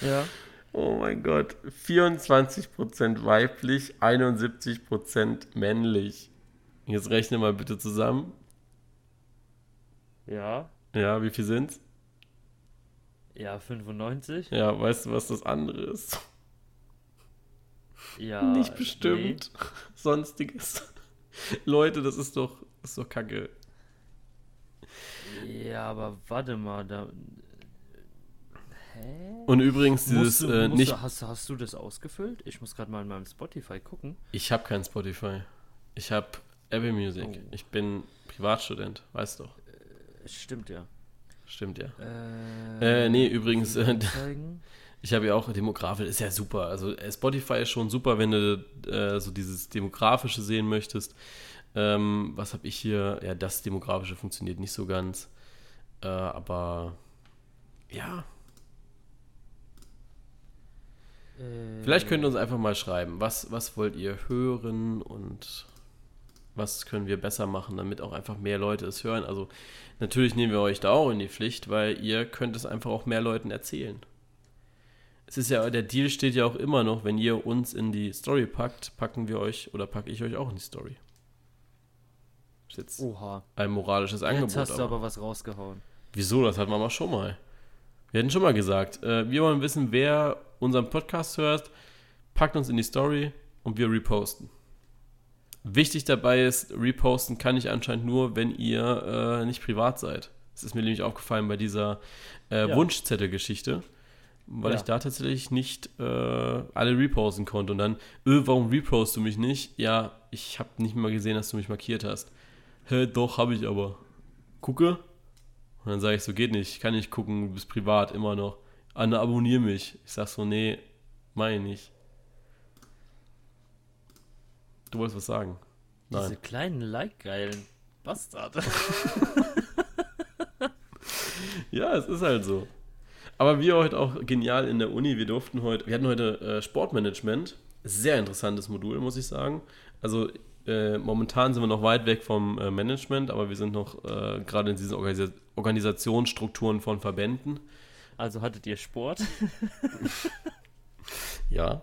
Ja. Oh mein Gott. 24% weiblich, 71% männlich. Jetzt rechne mal bitte zusammen. Ja. Ja, wie viel sind's? Ja, 95. Ja, weißt du, was das andere ist? Ja. Nicht bestimmt. Nee. Sonstiges. Leute, das ist doch, das ist doch kacke. Ja, aber warte mal, da, Hä? Und übrigens dieses du, äh, nicht. Du, hast, hast du das ausgefüllt? Ich muss gerade mal in meinem Spotify gucken. Ich habe kein Spotify. Ich habe Apple Music. Oh. Ich bin Privatstudent, weißt doch. Äh, stimmt ja. Stimmt ja. Äh, äh nee, übrigens. Äh, ich habe ja auch demografisch, ist ja super. Also äh, Spotify ist schon super, wenn du äh, so dieses demografische sehen möchtest. Ähm, was habe ich hier? Ja, das demografische funktioniert nicht so ganz. Äh, aber ja, Vielleicht könnt ihr uns einfach mal schreiben, was, was wollt ihr hören und was können wir besser machen, damit auch einfach mehr Leute es hören. Also natürlich nehmen wir euch da auch in die Pflicht, weil ihr könnt es einfach auch mehr Leuten erzählen. Es ist ja, der Deal steht ja auch immer noch, wenn ihr uns in die Story packt, packen wir euch oder packe ich euch auch in die Story. ist jetzt Oha. ein moralisches Angebot. Jetzt hast du aber, aber was rausgehauen. Wieso? Das hatten wir mal schon mal. Wir hatten schon mal gesagt, äh, wir wollen wissen, wer unseren Podcast hört, packt uns in die Story und wir reposten. Wichtig dabei ist, reposten kann ich anscheinend nur, wenn ihr äh, nicht privat seid. Das ist mir nämlich aufgefallen bei dieser äh, ja. Wunschzettel-Geschichte, weil ja. ich da tatsächlich nicht äh, alle reposten konnte. Und dann, öh, warum repostest du mich nicht? Ja, ich habe nicht mal gesehen, dass du mich markiert hast. Hä, doch, habe ich aber. Gucke, und dann sage ich so, geht nicht, ich kann nicht gucken, du bist privat immer noch. Anne, abonnier mich. Ich sag so, nee, meine nicht. Du wolltest was sagen? Nein. Diese kleinen Like-geilen Bastard. ja, es ist halt so. Aber wir heute auch genial in der Uni. Wir durften heute, wir hatten heute äh, Sportmanagement. Sehr interessantes Modul, muss ich sagen. Also äh, momentan sind wir noch weit weg vom äh, Management, aber wir sind noch äh, gerade in diesen Organis Organisationsstrukturen von Verbänden. Also hattet ihr Sport? ja.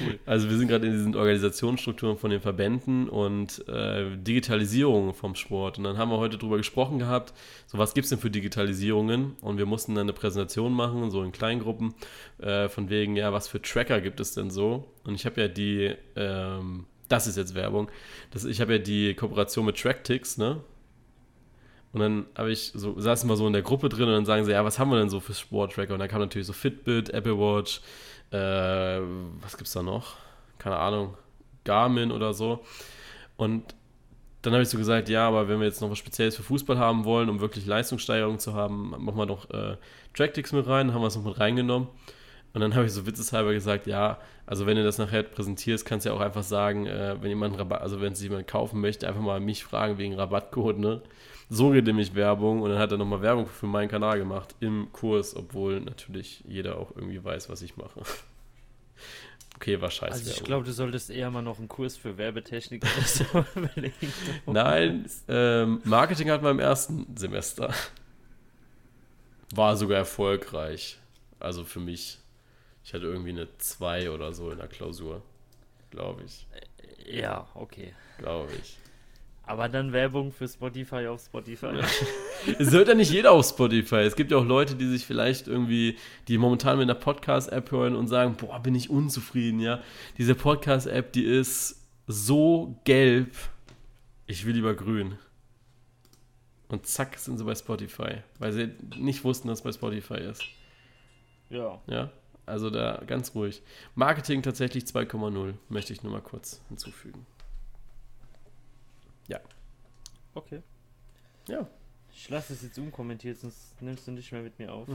Cool. Also wir sind gerade in diesen Organisationsstrukturen von den Verbänden und äh, Digitalisierung vom Sport. Und dann haben wir heute darüber gesprochen gehabt, so was gibt es denn für Digitalisierungen? Und wir mussten dann eine Präsentation machen, so in Kleingruppen, äh, von wegen, ja, was für Tracker gibt es denn so? Und ich habe ja die ähm, das ist jetzt Werbung. Das, ich habe ja die Kooperation mit Tracktix, ne? Und dann habe ich so, saßen wir so in der Gruppe drin und dann sagen sie, ja, was haben wir denn so für Sporttracker? Und dann kam natürlich so Fitbit, Apple Watch, äh, was gibt's da noch? Keine Ahnung, Garmin oder so. Und dann habe ich so gesagt, ja, aber wenn wir jetzt noch was Spezielles für Fußball haben wollen, um wirklich Leistungssteigerung zu haben, machen wir doch äh, Tractics mit rein, haben wir es noch mit reingenommen. Und dann habe ich so witzeshalber gesagt, ja, also wenn du das nachher präsentierst, kannst du ja auch einfach sagen, äh, wenn jemand Rabatt, also wenn sich jemand kaufen möchte, einfach mal mich fragen wegen Rabattcode, ne? So geht nämlich Werbung und dann hat er nochmal Werbung für meinen Kanal gemacht im Kurs, obwohl natürlich jeder auch irgendwie weiß, was ich mache. Okay, war scheiße. Also ich glaube, du solltest eher mal noch einen Kurs für Werbetechnik überlegen. Nein, ähm, Marketing hat man im ersten Semester. War sogar erfolgreich. Also für mich. Ich hatte irgendwie eine 2 oder so in der Klausur. Glaube ich. Ja, okay. Glaube ich. Aber dann Werbung für Spotify auf Spotify. es hört ja nicht jeder auf Spotify. Es gibt ja auch Leute, die sich vielleicht irgendwie, die momentan mit einer Podcast-App hören und sagen, boah, bin ich unzufrieden, ja. Diese Podcast-App, die ist so gelb. Ich will lieber grün. Und zack, sind sie bei Spotify. Weil sie nicht wussten, dass es bei Spotify ist. Ja. Ja. Also da ganz ruhig. Marketing tatsächlich 2,0, möchte ich nur mal kurz hinzufügen. Ja. Okay. Ja. Ich lasse es jetzt unkommentiert, sonst nimmst du nicht mehr mit mir auf.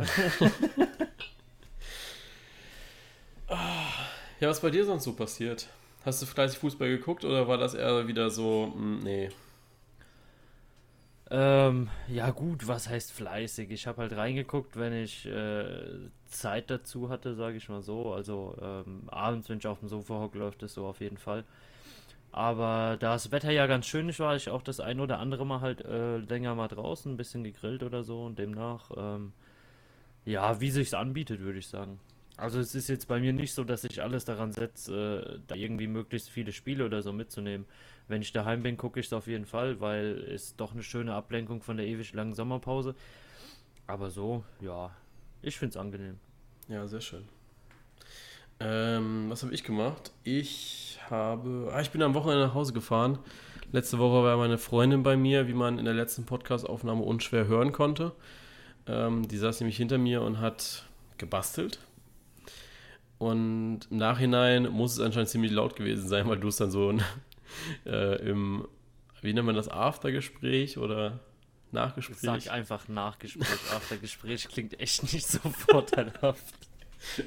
ja, was bei dir sonst so passiert? Hast du fleißig Fußball geguckt oder war das eher wieder so, mh, hm, nee? Ähm, ja gut, was heißt fleißig? Ich habe halt reingeguckt, wenn ich äh, Zeit dazu hatte, sage ich mal so. Also ähm, abends, wenn ich auf dem Sofa hocke, läuft das so auf jeden Fall. Aber da das Wetter ja ganz schön war ich auch das ein oder andere Mal halt äh, länger mal draußen, ein bisschen gegrillt oder so und demnach, ähm, ja, wie sich's anbietet, würde ich sagen. Also es ist jetzt bei mir nicht so, dass ich alles daran setze, äh, da irgendwie möglichst viele Spiele oder so mitzunehmen. Wenn ich daheim bin, gucke ich es auf jeden Fall, weil es doch eine schöne Ablenkung von der ewig langen Sommerpause. Aber so, ja, ich finde es angenehm. Ja, sehr schön. Ähm, was habe ich gemacht? Ich habe. Ah, ich bin am Wochenende nach Hause gefahren. Letzte Woche war meine Freundin bei mir, wie man in der letzten Podcast-Aufnahme unschwer hören konnte. Ähm, die saß nämlich hinter mir und hat gebastelt. Und im Nachhinein muss es anscheinend ziemlich laut gewesen sein, weil du es dann so äh, im, wie nennt man das, Aftergespräch oder Nachgespräch? Sag einfach Nachgespräch. Aftergespräch klingt echt nicht so vorteilhaft.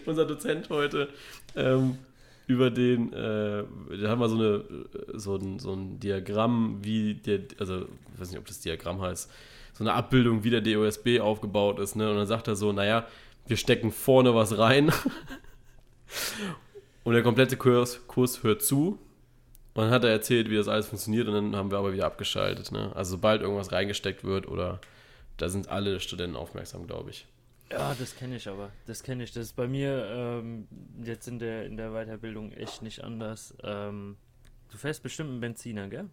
unser Dozent heute, ähm, über den, äh, da haben wir so, eine, so, ein, so ein Diagramm, wie der, also ich weiß nicht, ob das Diagramm heißt, so eine Abbildung, wie der DOSB aufgebaut ist, ne? Und dann sagt er so, naja, wir stecken vorne was rein und der komplette Kurs, Kurs hört zu. Und dann hat er erzählt, wie das alles funktioniert und dann haben wir aber wieder abgeschaltet. Ne? Also sobald irgendwas reingesteckt wird oder da sind alle Studenten aufmerksam, glaube ich. Ja, das kenne ich aber. Das kenne ich. Das ist bei mir ähm, jetzt in der, in der Weiterbildung echt nicht anders. Ähm, du fährst bestimmt einen Benziner, gell?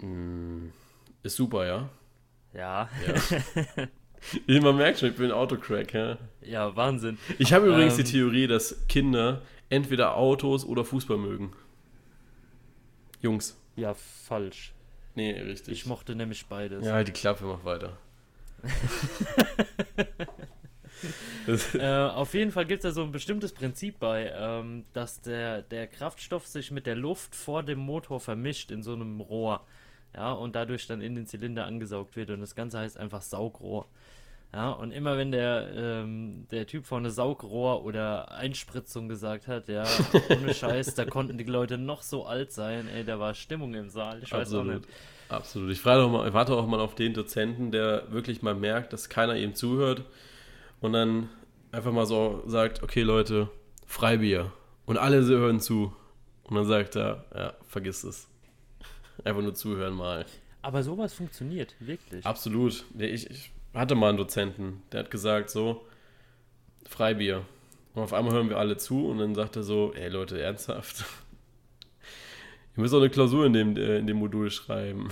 Mm, ist super, ja. Ja. ja. Man merkt schon, ich bin ein Autocrack, ja. Ja, Wahnsinn. Ich habe übrigens ähm, die Theorie, dass Kinder entweder Autos oder Fußball mögen. Jungs. Ja, falsch. Nee, richtig. Ich mochte nämlich beides. Ja, die Klappe macht weiter. äh, auf jeden Fall gibt es da so ein bestimmtes Prinzip bei, ähm, dass der, der Kraftstoff sich mit der Luft vor dem Motor vermischt in so einem Rohr. Ja, und dadurch dann in den Zylinder angesaugt wird. Und das Ganze heißt einfach Saugrohr. Ja, und immer wenn der, ähm, der Typ vorne Saugrohr oder Einspritzung gesagt hat, ja, ohne Scheiß, da konnten die Leute noch so alt sein, ey, da war Stimmung im Saal. Ich weiß Absolut. auch nicht. Absolut. Ich, frage auch mal, ich warte auch mal auf den Dozenten, der wirklich mal merkt, dass keiner ihm zuhört und dann einfach mal so sagt, okay Leute, Freibier. Und alle hören zu. Und dann sagt er, ja, vergiss es. Einfach nur zuhören mal. Aber sowas funktioniert, wirklich. Absolut. Ich, ich hatte mal einen Dozenten, der hat gesagt, so, Freibier. Und auf einmal hören wir alle zu und dann sagt er so, ey Leute, ernsthaft? Ihr müsst auch eine Klausur in dem, äh, in dem Modul schreiben.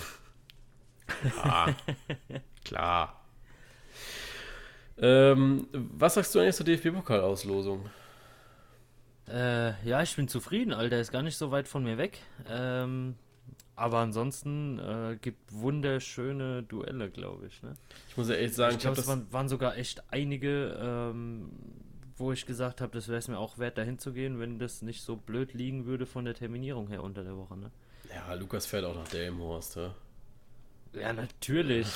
ah, klar. Ähm, was sagst du eigentlich zur DFB-Pokalauslosung? Äh, ja, ich bin zufrieden, Alter. Ist gar nicht so weit von mir weg. Ähm, Aber ansonsten äh, gibt wunderschöne Duelle, glaube ich. Ne? Ich muss ja echt sagen, ich glaube, es waren, waren, sogar echt einige, ähm, wo ich gesagt habe, das wäre es mir auch wert, dahin zu gehen, wenn das nicht so blöd liegen würde von der Terminierung her unter der Woche. Ne? Ja, Lukas fährt auch nach Delmenhorst. Ja, ja natürlich.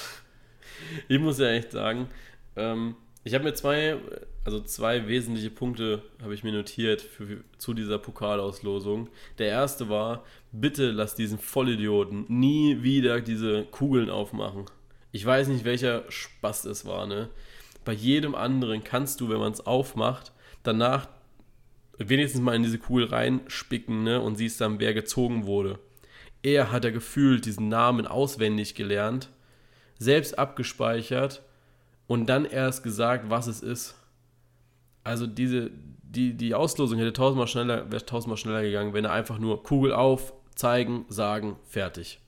ich muss ja echt sagen, ähm, ich habe mir zwei, also zwei wesentliche Punkte habe ich mir notiert für, für, zu dieser Pokalauslosung. Der erste war, bitte lass diesen Vollidioten nie wieder diese Kugeln aufmachen. Ich weiß nicht, welcher Spaß es war, ne? Bei jedem anderen kannst du, wenn man es aufmacht, danach wenigstens mal in diese Kugel reinspicken, ne? Und siehst dann, wer gezogen wurde. Er hat ja gefühlt diesen Namen auswendig gelernt, selbst abgespeichert und dann erst gesagt, was es ist. Also diese, die, die Auslosung hätte tausendmal schneller, wäre tausendmal schneller gegangen, wenn er einfach nur Kugel auf, zeigen, sagen, fertig.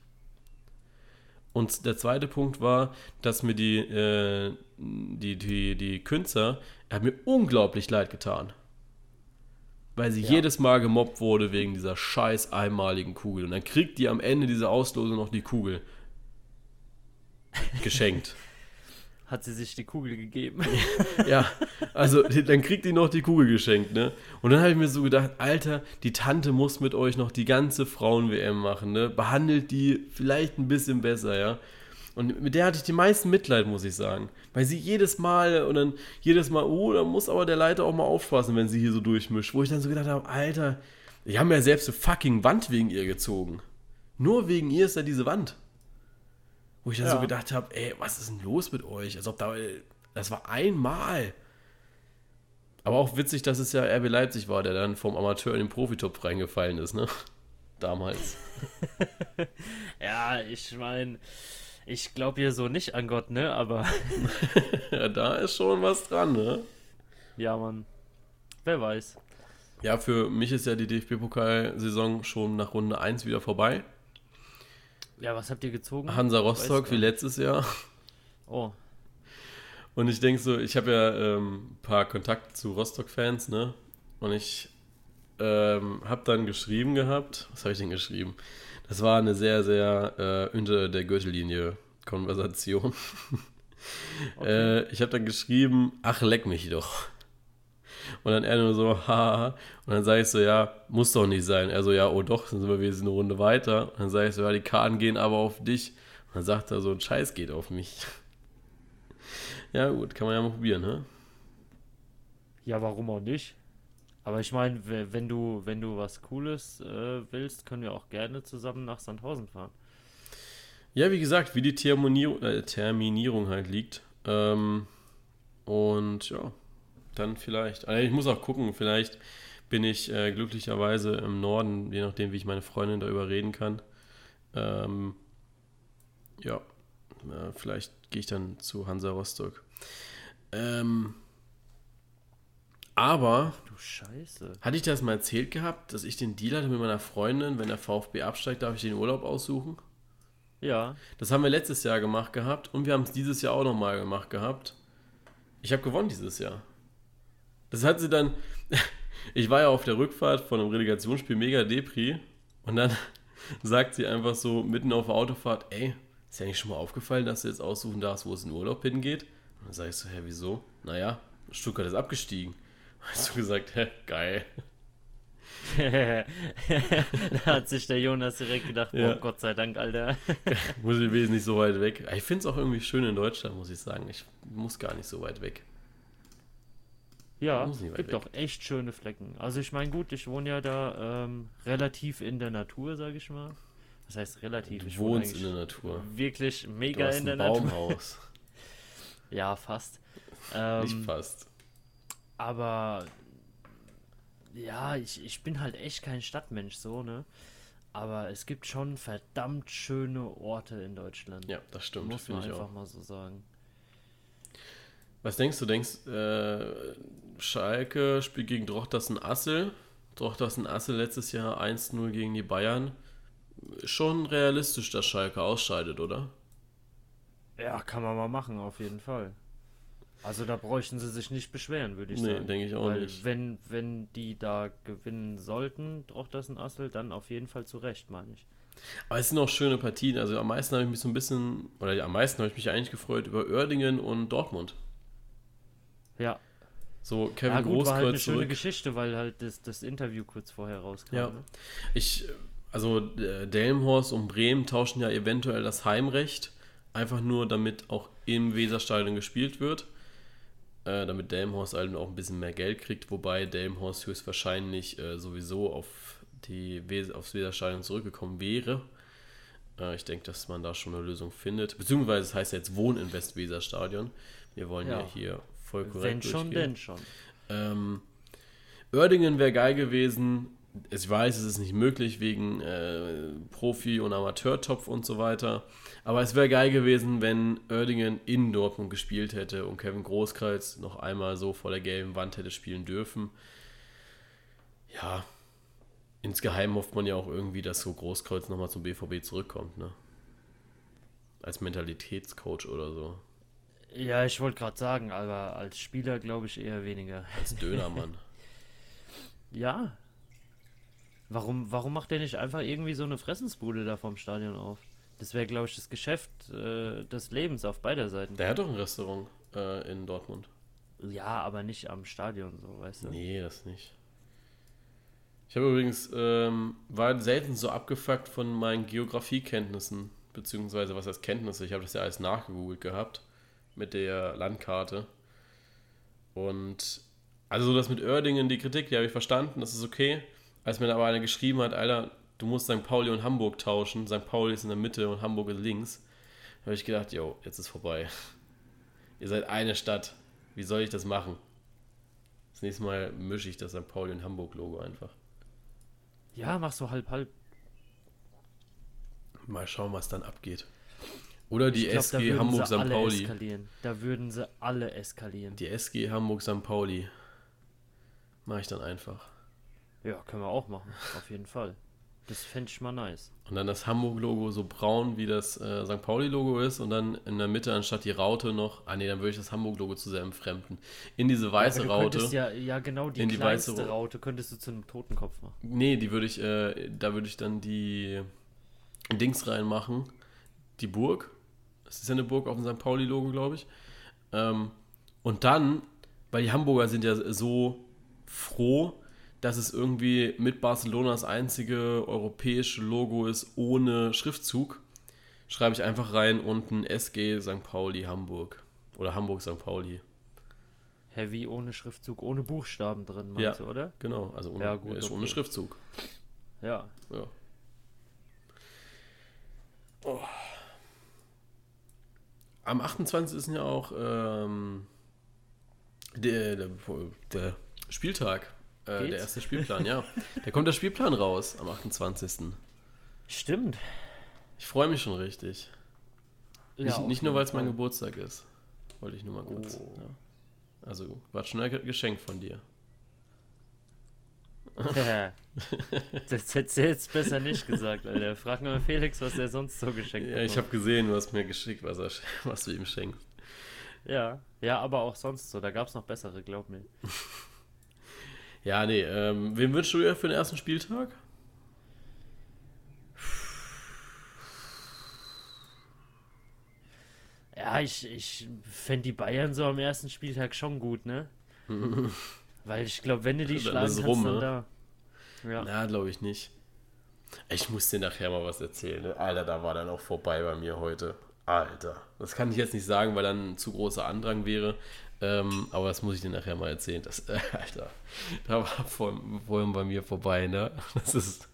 Und der zweite Punkt war, dass mir die, äh, die, die, die Künstler, er hat mir unglaublich leid getan. Weil sie ja. jedes Mal gemobbt wurde wegen dieser scheiß einmaligen Kugel. Und dann kriegt die am Ende dieser Auslosung noch die Kugel geschenkt hat sie sich die Kugel gegeben. ja, also dann kriegt die noch die Kugel geschenkt, ne? Und dann habe ich mir so gedacht, Alter, die Tante muss mit euch noch die ganze Frauen-WM machen, ne? Behandelt die vielleicht ein bisschen besser, ja? Und mit der hatte ich die meisten Mitleid, muss ich sagen. Weil sie jedes Mal und dann jedes Mal, oh, da muss aber der Leiter auch mal aufpassen, wenn sie hier so durchmischt. Wo ich dann so gedacht habe, Alter, die haben ja selbst eine fucking Wand wegen ihr gezogen. Nur wegen ihr ist da diese Wand. Wo ich dann ja. so gedacht habe, ey, was ist denn los mit euch? Als ob da, das war einmal. Aber auch witzig, dass es ja RB Leipzig war, der dann vom Amateur in den Profitop reingefallen ist, ne? Damals. ja, ich meine, ich glaube hier so nicht an Gott, ne? Aber. ja, da ist schon was dran, ne? Ja, Mann. Wer weiß. Ja, für mich ist ja die DFB-Pokalsaison schon nach Runde 1 wieder vorbei. Ja, was habt ihr gezogen? Hansa Rostock wie letztes Jahr. Oh. Und ich denke so, ich habe ja ähm, ein paar Kontakte zu Rostock-Fans, ne? Und ich ähm, habe dann geschrieben gehabt, was habe ich denn geschrieben? Das war eine sehr, sehr äh, unter der Gürtellinie Konversation. Okay. äh, ich habe dann geschrieben, ach, leck mich doch. Und dann er nur so, haha. Und dann sage ich so, ja, muss doch nicht sein. Er so, ja, oh doch, dann sind wir wieder eine Runde weiter. Und dann sage ich so, ja, die Karten gehen aber auf dich. Und dann sagt er so, ein Scheiß geht auf mich. ja, gut, kann man ja mal probieren, ne? Ja, warum auch nicht? Aber ich meine, wenn du, wenn du was Cooles äh, willst, können wir auch gerne zusammen nach Sandhausen fahren. Ja, wie gesagt, wie die Terminierung, äh, Terminierung halt liegt. Ähm, und ja, dann vielleicht. Also ich muss auch gucken, vielleicht bin ich äh, glücklicherweise im Norden, je nachdem, wie ich meine Freundin da überreden kann. Ähm, ja, äh, vielleicht gehe ich dann zu Hansa Rostock. Ähm, aber. Du Scheiße. Hatte ich das mal erzählt gehabt, dass ich den Deal hatte mit meiner Freundin, wenn der VfB absteigt, darf ich den Urlaub aussuchen? Ja. Das haben wir letztes Jahr gemacht gehabt und wir haben es dieses Jahr auch nochmal gemacht gehabt. Ich habe gewonnen dieses Jahr. Das hat sie dann. Ich war ja auf der Rückfahrt von einem Relegationsspiel mega Depri und dann sagt sie einfach so mitten auf der Autofahrt: Ey, ist ja nicht schon mal aufgefallen, dass du jetzt aussuchen darfst, wo es in Urlaub hingeht? Und dann sag ich so: Hä, wieso? Naja, Stuttgart ist abgestiegen. Hast du gesagt: Hä, geil. da hat sich der Jonas direkt gedacht, ja. oh Gott sei Dank, Alter. muss ich wesentlich so weit weg. Ich finde es auch irgendwie schön in Deutschland, muss ich sagen. Ich muss gar nicht so weit weg. Ja, es gibt weg. auch echt schöne Flecken. Also ich meine, gut, ich wohne ja da ähm, relativ in der Natur, sage ich mal. Das heißt relativ. Ich du wohnst in der Natur. Wirklich mega in der Baumhaus. Natur. ja, fast. Ähm, Nicht fast. Aber ja, ich, ich bin halt echt kein Stadtmensch so, ne? Aber es gibt schon verdammt schöne Orte in Deutschland. Ja, das stimmt. Muss man einfach mal so sagen. Was denkst du? Denkst äh, Schalke spielt gegen Drochtersen Assel? Drochtersen Assel letztes Jahr 1-0 gegen die Bayern. Schon realistisch, dass Schalke ausscheidet, oder? Ja, kann man mal machen, auf jeden Fall. Also da bräuchten sie sich nicht beschweren, würde ich nee, sagen. Nee, denke ich auch Weil nicht. Wenn, wenn die da gewinnen sollten, Drochtersen Assel, dann auf jeden Fall zu Recht, meine ich. Aber es sind auch schöne Partien. Also am meisten habe ich mich so ein bisschen, oder am meisten habe ich mich eigentlich gefreut über Oerdingen und Dortmund. Ja. So Kevin ja, gut, Großkreuz war halt eine zurück. schöne Geschichte, weil halt das, das Interview kurz vorher rauskam. Ja. Ne? Ich, also Delmenhorst und Bremen tauschen ja eventuell das Heimrecht, einfach nur damit auch im Weserstadion gespielt wird, äh, damit Delmenhorst halt auch ein bisschen mehr Geld kriegt, wobei Delmenhorst höchstwahrscheinlich äh, sowieso auf die Wes aufs Weserstadion zurückgekommen wäre. Äh, ich denke, dass man da schon eine Lösung findet, beziehungsweise es heißt ja jetzt Wohninvest Weserstadion. Wir wollen ja, Ja. hier voll korrekt Wenn schon, denn schon. Ähm, Oerdingen wäre geil gewesen. Ich weiß, es ist nicht möglich wegen äh, Profi- und Amateurtopf und so weiter. Aber es wäre geil gewesen, wenn Oerdingen in Dortmund gespielt hätte und Kevin Großkreuz noch einmal so vor der gelben Wand hätte spielen dürfen. Ja, insgeheim hofft man ja auch irgendwie, dass so Großkreuz nochmal zum BVB zurückkommt, ne? Als Mentalitätscoach oder so. Ja, ich wollte gerade sagen, aber als Spieler glaube ich eher weniger. Als Dönermann. Ja. Warum, warum macht der nicht einfach irgendwie so eine Fressensbude da vom Stadion auf? Das wäre, glaube ich, das Geschäft äh, des Lebens auf beider Seiten. Der hat doch ein Restaurant äh, in Dortmund. Ja, aber nicht am Stadion, so, weißt du? Nee, das nicht. Ich habe übrigens, ähm, war selten so abgefuckt von meinen Geografiekenntnissen, beziehungsweise was heißt Kenntnisse? Ich habe das ja alles nachgegoogelt gehabt mit der Landkarte. Und also so das mit Oerdingen, die Kritik, die habe ich verstanden, das ist okay. Als mir da aber einer geschrieben hat, Alter, du musst St. Pauli und Hamburg tauschen, St. Pauli ist in der Mitte und Hamburg ist links, habe ich gedacht, yo, jetzt ist vorbei. Ihr seid eine Stadt, wie soll ich das machen? Das nächste Mal mische ich das St. Pauli und Hamburg-Logo einfach. Ja, mach so halb, halb. Mal schauen, was dann abgeht. Oder die glaub, SG Hamburg St. Pauli. Eskalieren. Da würden sie alle eskalieren. Die SG Hamburg St. Pauli. Mache ich dann einfach. Ja, können wir auch machen, auf jeden Fall. Das fände ich mal nice. Und dann das Hamburg-Logo so braun, wie das äh, St. Pauli-Logo ist. Und dann in der Mitte anstatt die Raute noch. Ah, nee, dann würde ich das Hamburg-Logo zu sehr entfremden. In diese weiße du Raute. Ja, ja, genau, die In die weiße Raute könntest du zu einem Totenkopf machen. Nee, die würde ich, äh, da würde ich dann die Dings reinmachen. Die Burg. Das ist ja eine Burg auf dem St. Pauli-Logo, glaube ich. Ähm, und dann, weil die Hamburger sind ja so froh, dass es irgendwie mit Barcelona das einzige europäische Logo ist ohne Schriftzug, schreibe ich einfach rein unten SG St. Pauli Hamburg. Oder Hamburg St. Pauli. Heavy ohne Schriftzug, ohne Buchstaben drin, meinst Ja. du, oder? Genau, also ohne, Ja, gut, okay. ohne Schriftzug. Ja. Ja. Oh. Am 28. ist ja auch ähm, der, der, der Spieltag. Äh, der erste Spielplan, ja. Da kommt der Spielplan raus am 28. Stimmt. Ich freue mich schon richtig. Ja, nicht nicht nur, weil es mein. Geburtstag ist. Wollte ich nur mal kurz. Oh. Ja. Also, war schon ein Geschenk von dir. das hättest du jetzt besser nicht gesagt, Alter. Frag mal Felix, was er sonst so geschenkt Ja, ich habe gesehen, du hast mir geschickt, was, er, was du ihm schenkst. Ja, ja, aber auch sonst so. Da gab es noch bessere, glaub mir. Ja, nee, ähm, wem wünschst du dir für den ersten Spieltag? Ja, ich, ich fände die Bayern so am ersten Spieltag schon gut, ne? Weil ich glaube, wenn du die schlagen kannst, rum, dann ne? da. Ja. Na, glaube ich nicht. Ich muss dir nachher mal was erzählen. Ne? Alter, da war dann auch vorbei bei mir heute. Alter. Das kann ich jetzt nicht sagen, weil dann ein zu großer Andrang wäre. Ähm, aber das muss ich dir nachher mal erzählen. Das, äh, Alter, da war vor, vorhin bei mir vorbei, ne? Das ist.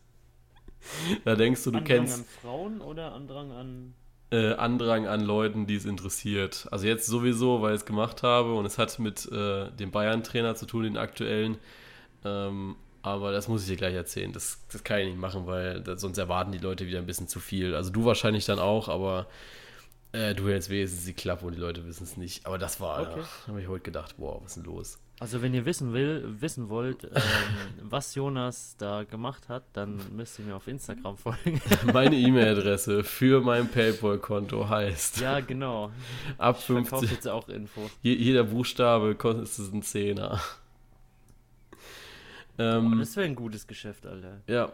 Da denkst du, du Andrang kennst an Frauen oder Andrang an. Äh, Andrang an Leuten, die es interessiert. Also jetzt sowieso, weil ich es gemacht habe und es hat mit äh, dem Bayern-Trainer zu tun, den aktuellen. Ähm, aber das muss ich dir gleich erzählen. Das, das kann ich nicht machen, weil das, sonst erwarten die Leute wieder ein bisschen zu viel. Also du wahrscheinlich dann auch, aber äh, du hältst wenigstens die Klappe und die Leute wissen es nicht. Aber das war, Okay. ja, da habe ich heute gedacht, wow, was ist denn los? Also wenn ihr wissen will, wissen wollt, ähm, was Jonas da gemacht hat, dann müsst ihr mir auf Instagram folgen. Meine E-Mail-Adresse für mein PayPal-Konto heißt ja, genau. ab Ich verkaufe 50. jetzt auch Infos. Je, jeder Buchstabe kostet es einen Zehner. Ähm, Das wäre ein gutes Geschäft, Alter. Ja.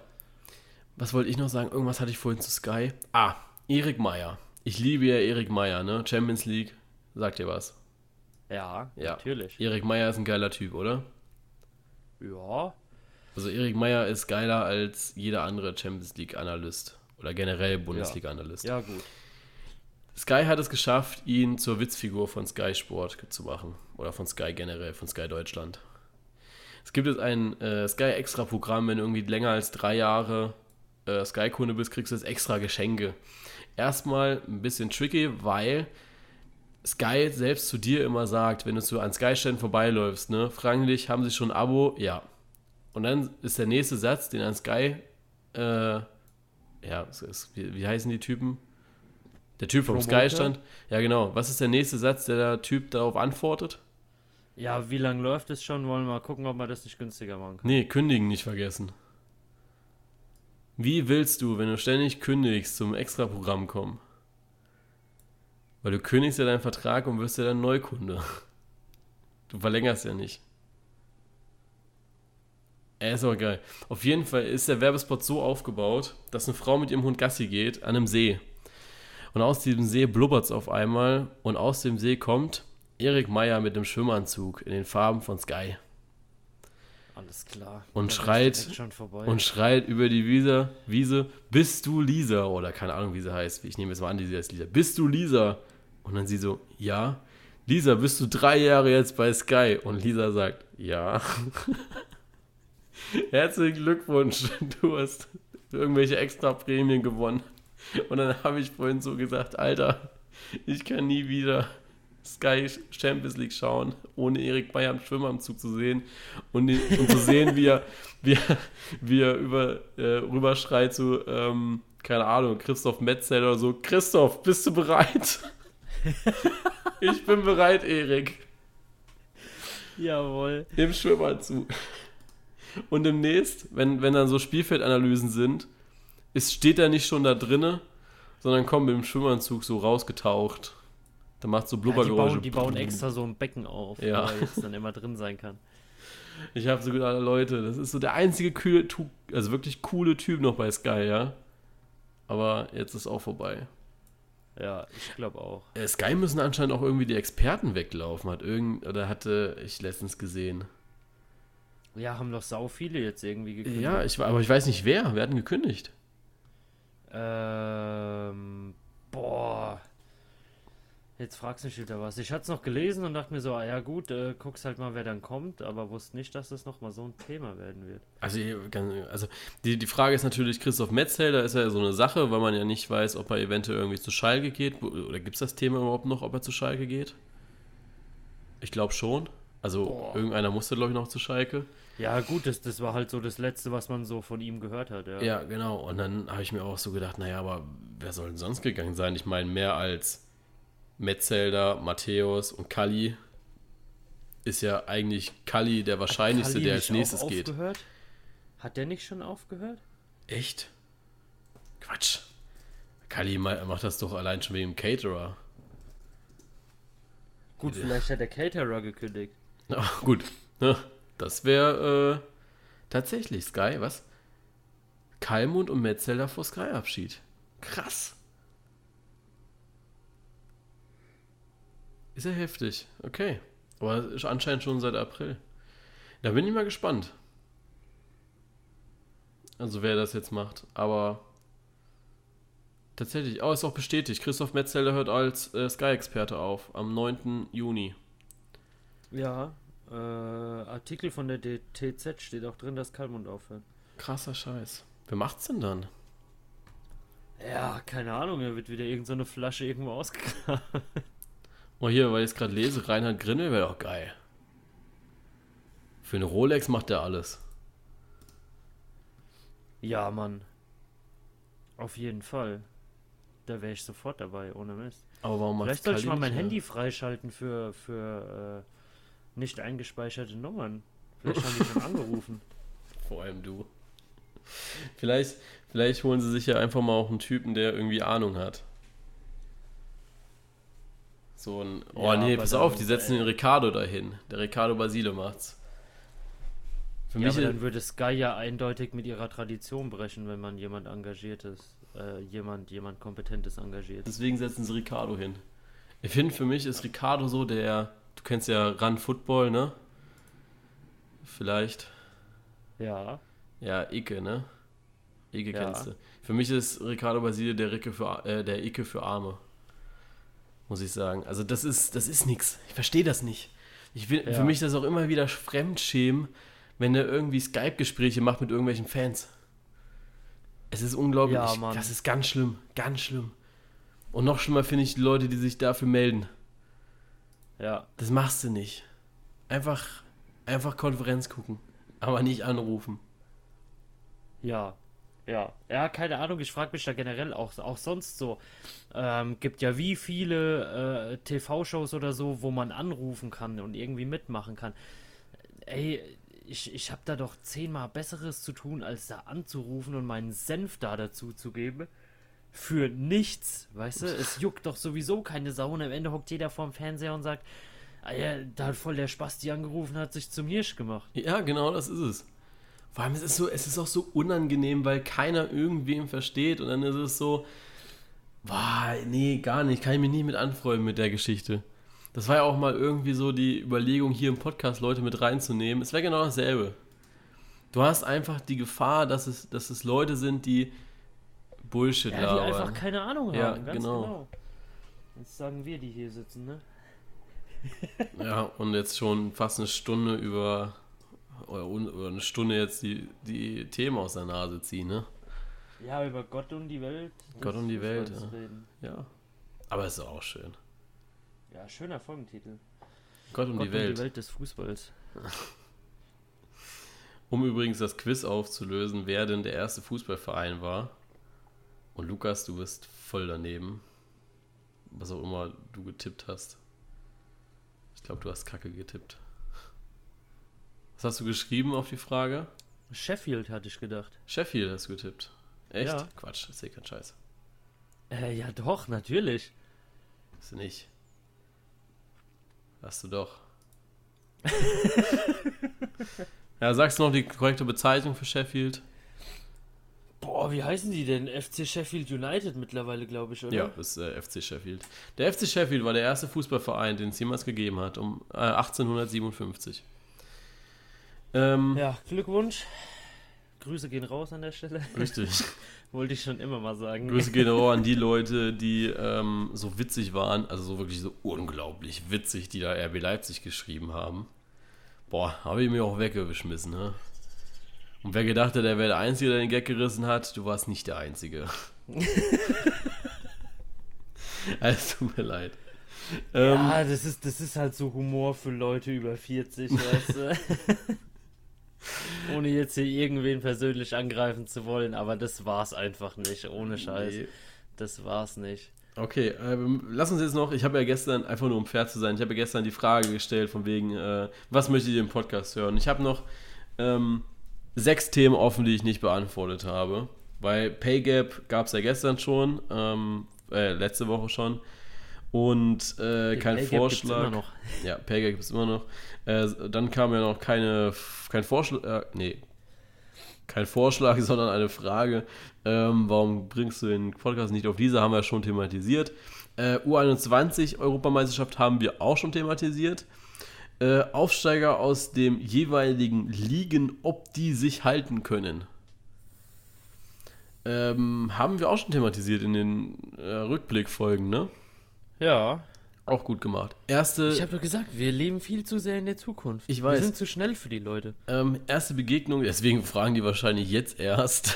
was wollte ich noch sagen? Irgendwas hatte ich vorhin zu Sky. Ah, Erik Meyer. Ich liebe ja Erik Meyer, ne? Champions League. Sagt ihr was? Ja, Ja. natürlich. Erik Meyer ist ein geiler Typ, oder? Ja. Also Erik Meyer ist geiler als jeder andere Champions League Analyst oder generell Bundesliga Analyst. Ja, gut. Sky hat es geschafft, ihn zur Witzfigur von Sky Sport zu machen oder von Sky generell, von Sky Deutschland. Es gibt jetzt ein äh, Sky Extra Programm, wenn du irgendwie länger als drei Jahre äh, Sky Kunde bist, kriegst du jetzt extra Geschenke. Erstmal ein bisschen tricky, weil Sky selbst zu dir immer sagt, wenn du so an Sky-Ständen vorbeiläufst, ne, fragen dich, haben sie schon ein Abo? Ja. Und dann ist der nächste Satz, den an Sky, äh, ja, ist, wie, wie heißen die Typen? Der Typ vom? Sky-Stand. Ja, genau. Was ist der nächste Satz, der der Typ darauf antwortet? Ja, wie lange läuft es schon? Wollen wir mal gucken, ob man das nicht günstiger machen kann. Nee, kündigen nicht vergessen. Wie willst du, wenn du ständig kündigst, zum Extra-Programm kommen? Weil du kündigst ja deinen Vertrag und wirst ja dann Neukunde. Du verlängerst ja nicht. Er ist aber geil. Auf jeden Fall ist der Werbespot so aufgebaut, dass eine Frau mit ihrem Hund Gassi geht an einem See. Und aus diesem See blubbert es auf einmal und aus dem See kommt Erik Meyer mit dem Schwimmanzug in den Farben von Sky. Alles klar. Und ist schreit- und schreit über die Wiese, Wiese, bist du Lisa? Oder keine Ahnung, wie sie heißt. Ich nehme jetzt mal an, die sie heißt Lisa. Bist du Lisa? Und dann sie so, ja. Lisa, bist du drei Jahre jetzt bei Sky? Und Lisa sagt, ja. Herzlichen Glückwunsch, du hast irgendwelche extra Prämien gewonnen. Und dann habe ich vorhin so gesagt, Alter, ich kann nie wieder Sky Champions League schauen, ohne Erik Meyer im Schwimmanzug zu sehen und, und zu sehen, wie er, wie wie er über, äh, rüberschreit zu, ähm, keine Ahnung, Christoph Metzel oder so, Christoph, bist du bereit? Ich bin bereit, Erik, Jawohl. im Schwimmanzug. Und demnächst, wenn, wenn dann so Spielfeldanalysen sind, ist, steht er nicht schon da drinne, sondern kommt mit dem Schwimmanzug so rausgetaucht. Da macht so Ja, die, Blubbergeräusche. bauen, die bauen extra so ein Becken auf, Ja. er jetzt dann immer drin sein kann. Ich habe so gedacht, Leute, das ist so der einzige Tu- also wirklich coole Typ noch bei Sky, ja. Aber jetzt ist auch vorbei. Ja, ich glaube auch. Äh, Sky müssen anscheinend auch irgendwie die Experten weglaufen, hat irgend oder hatte ich letztens gesehen. Ja, haben doch sau viele jetzt irgendwie gekündigt. Ja, ich, aber ich weiß nicht wer. Wer hat denn gekündigt? Ähm, boah. Jetzt fragst du mich wieder was. Ich hatte es noch gelesen und dachte mir so, ah, ja gut, äh, guckst halt mal, wer dann kommt, aber wusste nicht, dass das nochmal so ein Thema werden wird. Also, also die, die Frage ist natürlich, Christoph Metzelder ist ja so eine Sache, weil man ja nicht weiß, ob er eventuell irgendwie zu Schalke geht. Oder gibt es das Thema überhaupt noch, ob er zu Schalke geht? Ich glaube schon. Also Boah. irgendeiner musste, glaube ich, noch zu Schalke. Ja gut, das, das war halt so das Letzte, was man so von ihm gehört hat. Ja, Ja, genau. Und dann habe ich mir auch so gedacht, naja, aber wer soll denn sonst gegangen sein? Ich meine, mehr als Metzelder, Matthäus und Kalli ist ja eigentlich Kalli der wahrscheinlichste, Kalli der als nächstes geht. Aufgehört? Hat der nicht schon aufgehört? Echt? Quatsch. Kalli ma- macht das doch allein schon wegen dem Caterer. Gut, vielleicht hat der Caterer gekündigt. Ach, gut. Ne? Das wäre äh, tatsächlich Sky, was? Kalmund und Metzelder vor Sky-Abschied. Krass. Ist ja heftig. Okay. Aber ist anscheinend schon seit April. Da bin ich mal gespannt. Also wer das jetzt macht. Aber tatsächlich, oh, ist auch bestätigt. Christoph Metzelder hört als äh, Sky-Experte auf am 9. Juni. Ja, äh, Artikel von der DTZ steht auch drin, dass Kalmund aufhört. Krasser Scheiß. Wer macht's denn dann? Ja, keine Ahnung, er wird wieder irgendeine so Flasche irgendwo ausgegraben. Oh, hier, weil ich es gerade lese, Reinhard Grindel wäre doch geil. Für eine Rolex macht er alles. Ja, Mann. Auf jeden Fall. Da wäre ich sofort dabei, ohne Mist. Aber warum Vielleicht soll ich mal mein? Handy freischalten für, für äh, nicht eingespeicherte Nummern. Vielleicht haben die schon angerufen. Vor allem du. Vielleicht, vielleicht holen sie sich ja einfach mal auch einen Typen, der irgendwie Ahnung hat. So ein. Oh Ja, nee, pass auf, die setzen den Ricardo dahin. Der Ricardo Basile macht's. Für Ja, mich dann würde Sky ja eindeutig mit ihrer Tradition brechen, wenn man jemand engagiertes, äh, jemand, jemand kompetentes engagiert. deswegen setzen sie Ricardo hin. Ich finde, für mich ist Ricardo so der, du kennst ja Run Football, ne? Vielleicht. Ja, Ja, Icke, ne? Icke Ja. kennst du. Für mich ist Ricardo Basile der, Ricke für, äh, der Icke für Arme. Muss ich sagen. Also das ist, das ist nix. Ich verstehe das nicht. Ich will, Ja. Für mich ist das auch immer wieder Fremdschämen, wenn er irgendwie Skype-Gespräche macht mit irgendwelchen Fans. Es ist unglaublich. Ja, Mann. Das ist ganz schlimm. Ganz schlimm. Und noch schlimmer finde ich die Leute, die sich dafür melden. ja, Das machst du nicht. Einfach, einfach Konferenz gucken. Aber nicht anrufen. ja, ja. Ja, keine Ahnung, ich frage mich da generell auch, auch sonst so. Ähm, gibt ja wie viele äh, TV-Shows oder so, wo man anrufen kann und irgendwie mitmachen kann. Ey, ich, ich habe da doch zehnmal Besseres zu tun, als da anzurufen und meinen Senf da dazu zu geben. Für nichts, weißt du? Es juckt doch sowieso keine Sau und am Ende hockt jeder vorm Fernseher und sagt, ah ja, da hat voll der Spaß, die angerufen hat, sich zum Hirsch gemacht. Ja, genau, das ist es. Vor allem, es ist so, es ist auch so unangenehm, weil keiner irgendwem versteht und dann ist es so, boah, nee, gar nicht, kann ich mich nicht mit anfreunden mit der Geschichte. Das war ja auch mal irgendwie so die Überlegung, hier im Podcast Leute mit reinzunehmen. Es wäre genau dasselbe. Du hast einfach die Gefahr, dass es, dass es Leute sind, die Bullshit Ja, die labern. einfach keine Ahnung Ja, haben, ganz genau. genau. Jetzt sagen wir, die hier sitzen, ne? Ja, und jetzt schon fast eine Stunde über, oder, oder eine Stunde jetzt die, die Themen aus der Nase ziehen, ne? Ja, über Gott und die Welt. Gott und die Welt, ja. Ja. Aber es ist auch schön. Ja, schöner Folgentitel. Gott und Gott die Welt. und die Welt des Fußballs. Um übrigens das Quiz aufzulösen, wer denn der erste Fußballverein war. Und Lukas, du bist voll daneben. Was auch immer du getippt hast. Ich glaube, du hast Kacke getippt. Was hast du geschrieben auf die Frage? Sheffield hatte ich gedacht. Sheffield hast du getippt. Echt? Ja. Quatsch, das ist eh kein Scheiß. Äh, ja doch, natürlich. Hast du nicht. Hast du doch. ja, sagst du noch die korrekte Bezeichnung für Sheffield? Boah, wie heißen die denn? FC Sheffield United mittlerweile, glaube ich, oder? Ja, das ist äh, FC Sheffield. Der FC Sheffield war der erste Fußballverein, den es jemals gegeben hat, um äh, 1857. Ähm, Ja, Glückwunsch. Grüße gehen raus an der Stelle. Richtig. Wollte ich schon immer mal sagen. Grüße gehen auch an die Leute, die ähm, so witzig waren, also so wirklich so unglaublich witzig, die da RB Leipzig geschrieben haben. Boah, habe ich mir auch weggeschmissen, ne? Und wer gedacht hat, er wäre der Einzige, der den Gag gerissen hat, du warst nicht der Einzige. also, tut mir leid. Ähm, Ja, das ist, das ist halt so Humor für Leute über 40, weißt du? Ohne jetzt hier irgendwen persönlich angreifen zu wollen, aber das war's einfach nicht, ohne Scheiß. nee. Das war's nicht. Okay, ähm, lass uns jetzt noch, ich habe ja gestern, einfach nur um fair zu sein, ich habe ja gestern die Frage gestellt von wegen, äh, was möchtet ihr im Podcast hören? Ich habe noch ähm, sechs Themen offen, die ich nicht beantwortet habe. Weil Pay Gap gab es ja gestern schon, ähm, äh, letzte Woche schon. Und äh, kein Pay Vorschlag. immer noch. Ja, Pay Gap gibt es immer noch. Äh, dann kam ja noch keine, kein Vorschlag, äh, nee, kein Vorschlag, sondern eine Frage. Ähm, warum bringst du den Podcast nicht auf diese? Haben wir schon thematisiert. Äh, U21 Europameisterschaft haben wir auch schon thematisiert. Äh, Aufsteiger aus dem jeweiligen Ligen, ob die sich halten können. Ähm, haben wir auch schon thematisiert in den äh, Rückblickfolgen, ne? Ja. Auch gut gemacht. Erste. Ich habe doch gesagt, wir leben viel zu sehr in der Zukunft. Ich weiß. Wir sind zu schnell für die Leute. Ähm, erste Begegnung, deswegen fragen die wahrscheinlich jetzt erst,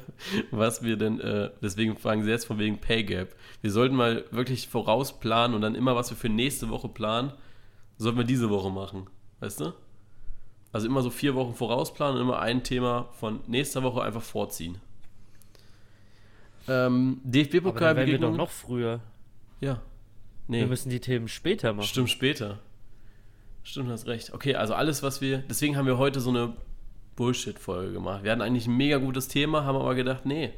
was wir denn, äh, deswegen fragen sie jetzt von wegen Pay Gap. Wir sollten mal wirklich vorausplanen und dann immer, was wir für nächste Woche planen, sollten wir diese Woche machen. Weißt du? Also immer so vier Wochen vorausplanen und immer ein Thema von nächster Woche einfach vorziehen. Ähm, wären wir doch noch früher. Ja. Wir Nee. müssen die Themen später machen. Stimmt später. Stimmt, hast recht. Okay, also alles, was wir. Deswegen haben wir heute so eine Bullshit-Folge gemacht. Wir hatten eigentlich ein mega gutes Thema, haben aber gedacht, nee.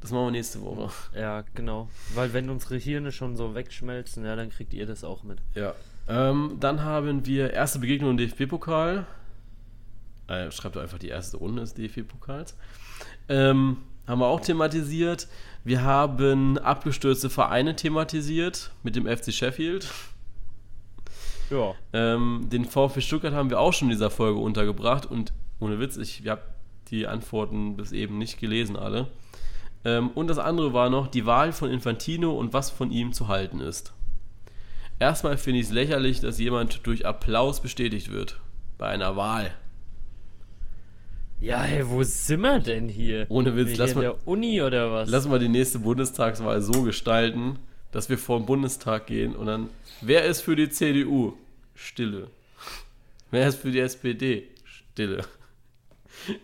Das machen wir nächste Woche. Ja, genau. Weil wenn unsere Hirne schon so wegschmelzen, ja, dann kriegt ihr das auch mit. Ja. Ähm, dann haben wir erste Begegnung im DFB-Pokal. Äh, schreibt einfach die erste Runde des DFB-Pokals. Ähm, haben wir auch thematisiert. Wir haben abgestürzte Vereine thematisiert mit dem FC Sheffield. Ja. Ähm, den VfB Stuttgart haben wir auch schon in dieser Folge untergebracht und ohne Witz, ich habe die Antworten bis eben nicht gelesen alle. Ähm, und das andere war noch die Wahl von Infantino und was von ihm zu halten ist. Erstmal finde ich es lächerlich, dass jemand durch Applaus bestätigt wird. Bei einer Wahl. Ja, hey, wo sind wir denn hier? Ohne Witz, lass in mal, der Uni oder was? lass mal die nächste Bundestagswahl so gestalten, dass wir vor den Bundestag gehen und dann, wer ist für die CDU? Stille. Wer ist für die SPD? Stille.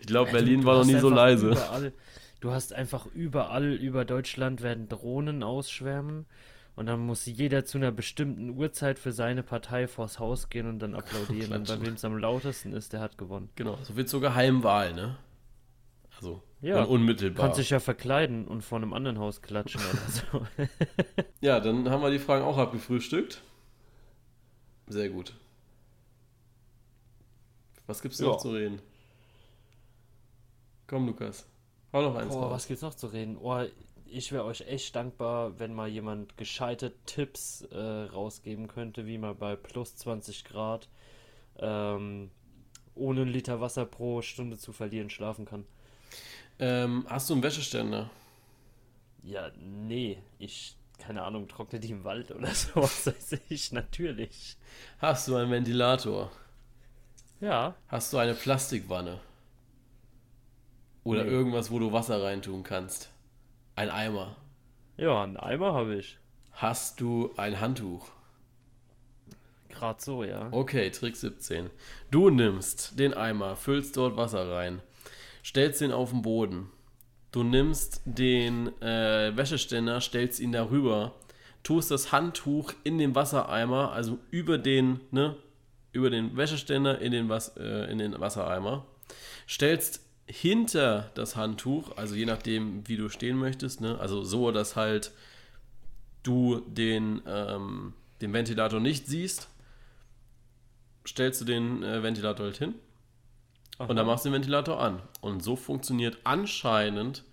Ich glaube, Ey, du- Berlin war noch nie so leise. Überall, du hast einfach überall über Deutschland werden Drohnen ausschwärmen und dann muss jeder zu einer bestimmten Uhrzeit für seine Partei vors Haus gehen und dann applaudieren. und bei wem es am lautesten ist, der hat gewonnen. Genau, so wird zur Geheimwahl, ne? Also, Ja. unmittelbar. Kannst dich ja verkleiden und vor einem anderen Haus klatschen oder so. Ja, dann haben wir die Fragen auch abgefrühstückt. Sehr gut. Was gibt's Ja. noch zu reden? Komm, Lukas. Hau noch eins Boah, raus. was gibt's noch zu reden? Oh, ich wäre euch echt dankbar, wenn mal jemand gescheite Tipps äh, rausgeben könnte, wie man bei plus 20 Grad ähm, ohne einen Liter Wasser pro Stunde zu verlieren schlafen kann. Ähm, hast du einen Wäscheständer? Ja, nee, ich, keine Ahnung, trockne die im Wald oder so, was weiß ich, natürlich. Hast du einen Ventilator? Ja, Hast du eine Plastikwanne? Oder Nee. irgendwas, wo du Wasser reintun kannst? Ein Eimer? ja, einen Eimer habe ich. Hast du ein Handtuch? Gerade so, ja. Okay, Trick 17. Du nimmst den Eimer, füllst dort Wasser rein, stellst ihn auf den Boden. Du nimmst den äh, Wäscheständer, stellst ihn darüber, tust das Handtuch in den Wassereimer, also über den, ne, über den Wäscheständer in den, Was äh, in den Wassereimer, stellst hinter das Handtuch, also je nachdem, wie du stehen möchtest, ne, also so, dass halt du den, ähm, den Ventilator nicht siehst, stellst du den äh, Ventilator halt hin und dann machst du den Ventilator an. Und so funktioniert anscheinend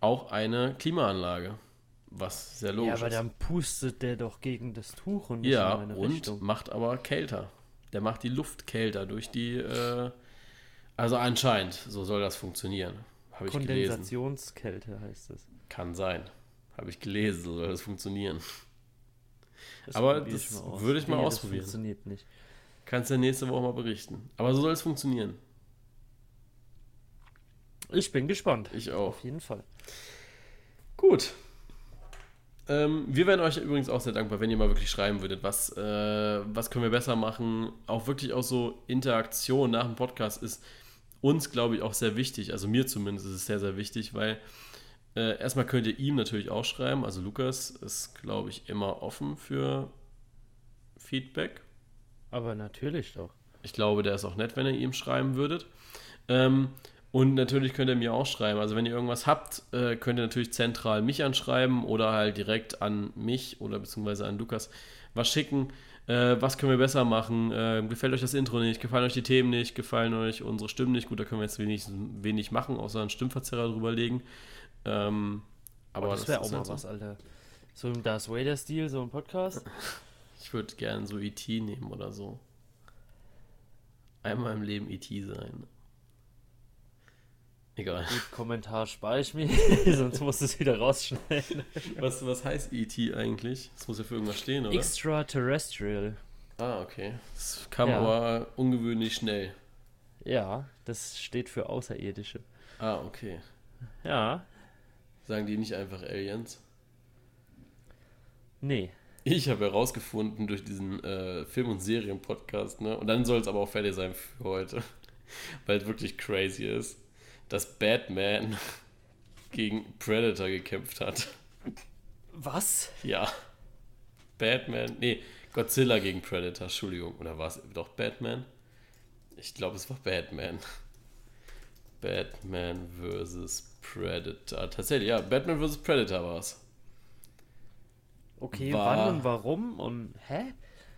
auch eine Klimaanlage, was sehr logisch Ja, aber ist. dann pustet der doch gegen das Tuch und Ja, und Richtung. macht aber kälter. Der macht die Luft kälter durch die, äh, also anscheinend, so soll das funktionieren. Habe ich gelesen. Kondensationskälte heißt es. Kann sein. Habe ich gelesen, so soll das funktionieren. Das Aber das aus. würde ich mal Wehe, ausprobieren. Das funktioniert nicht. Kannst du nächste Woche mal berichten. Aber so soll es funktionieren. Ich bin gespannt. Ich auch. Auf jeden Fall. Gut. Ähm, wir wären euch übrigens auch sehr dankbar, wenn ihr mal wirklich schreiben würdet, was, äh, was können wir besser machen. Auch wirklich auch so Interaktion nach dem Podcast ist uns, glaube ich, auch sehr wichtig. Also mir zumindest ist es sehr, sehr wichtig, weil äh, erstmal könnt ihr ihm natürlich auch schreiben. Also Lukas ist, glaube ich, immer offen für Feedback. Aber natürlich doch. Ich glaube, der ist auch nett, wenn ihr ihm schreiben würdet. Ähm, und natürlich könnt ihr mir auch schreiben. Also wenn ihr irgendwas habt, äh, könnt ihr natürlich zentral mich anschreiben oder halt direkt an mich oder beziehungsweise an Lukas was schicken. Äh, was können wir besser machen? Äh, gefällt euch das Intro nicht? Gefallen euch die Themen nicht? Gefallen euch unsere Stimmen nicht? Gut, da können wir jetzt wenig, wenig machen, außer einen Stimmverzerrer drüberlegen. Ähm, aber Aber das wäre ist auch mal halt so. was, Alter. So im Darth Vader-Stil, so ein Podcast. Ich würde gerne so E.T. nehmen oder so. Einmal im Leben E.T. sein. Egal. Gut, Kommentar spare ich mir, sonst musst du es wieder rausschneiden. Was, was heißt E.T. eigentlich? Das muss ja für irgendwas stehen, oder? Extraterrestrial. ah, okay. Das kam Ja. aber ungewöhnlich schnell. Ja, das steht für Außerirdische. Ah, okay. Ja, Sagen die nicht einfach Aliens? nee. Ich habe herausgefunden durch diesen äh, Film- und Serien-Podcast, ne? Und dann soll es aber auch fertig sein für heute. Weil es wirklich crazy ist, dass Batman gegen Predator gekämpft hat. Was? Ja. Batman. Nee, Godzilla gegen Predator, Entschuldigung. Oder war es doch Batman? Ich glaube, es war Batman. Batman vs. Predator. Tatsächlich, ja, Batman vs. Predator war es. Okay, War- wann und warum und hä?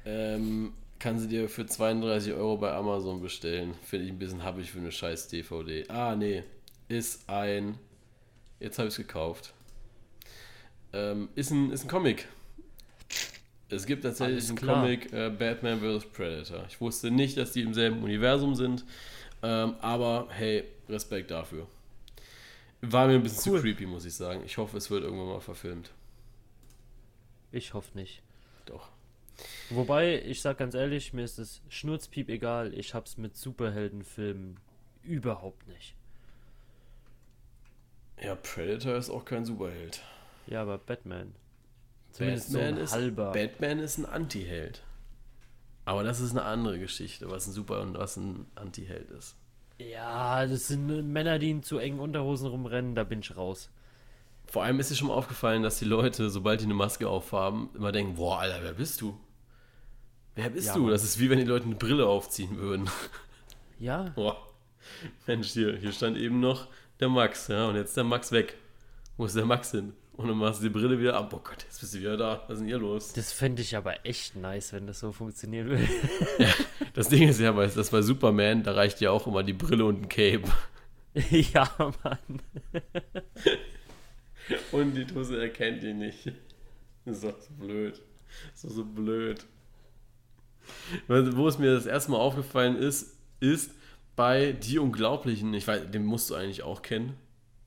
Ähm, Kann sie dir für 32 Euro bei Amazon bestellen. Finde ich ein bisschen happig für eine scheiß DVD. Ah, nee. Ist ein. Jetzt habe ich es gekauft. Ähm, ist, ein, ist ein Comic. Es gibt tatsächlich Alles einen klar. Comic äh, Batman vs. Predator. Ich wusste nicht, dass die im selben Universum sind. Ähm, aber hey, Respekt dafür. War mir ein bisschen Cool. zu creepy, muss ich sagen. Ich hoffe, es wird irgendwann mal verfilmt. Ich hoffe nicht. Doch. Wobei, ich sag ganz ehrlich, mir ist es schnurzpiep egal. Ich hab's mit Superheldenfilmen überhaupt nicht. Ja, Predator ist auch kein Superheld. Ja, aber Batman. Zumindest Batman, so ein ist, halber. Batman ist ein Anti-Held. Aber das ist eine andere Geschichte, was ein Super und was ein Anti-Held ist. ja, das sind Männer, die in zu engen Unterhosen rumrennen, da bin ich raus. Vor allem ist dir schon mal aufgefallen, dass die Leute, sobald die eine Maske aufhaben, immer denken, boah, Alter, wer bist du? Wer bist Ja, du? Das ist wie wenn die Leute eine Brille aufziehen würden. Ja, Boah. Mensch, hier, hier stand eben noch der Max, ja, und jetzt ist der Max weg. Wo ist der Max hin? Und dann machst du die Brille wieder ab. Oh Gott, jetzt bist du wieder da. Was ist denn hier los? das fände ich aber echt nice, wenn das so funktionieren würde. Das Ding ist ja, bei- das bei Superman, da reicht ja auch immer die Brille und ein Cape. ja, Mann. Und die Tusse erkennt ihn nicht. Das ist doch so blöd. Das ist doch so blöd. Wo es mir das erste Mal aufgefallen ist, ist bei Die Unglaublichen, ich weiß, den musst du eigentlich auch kennen.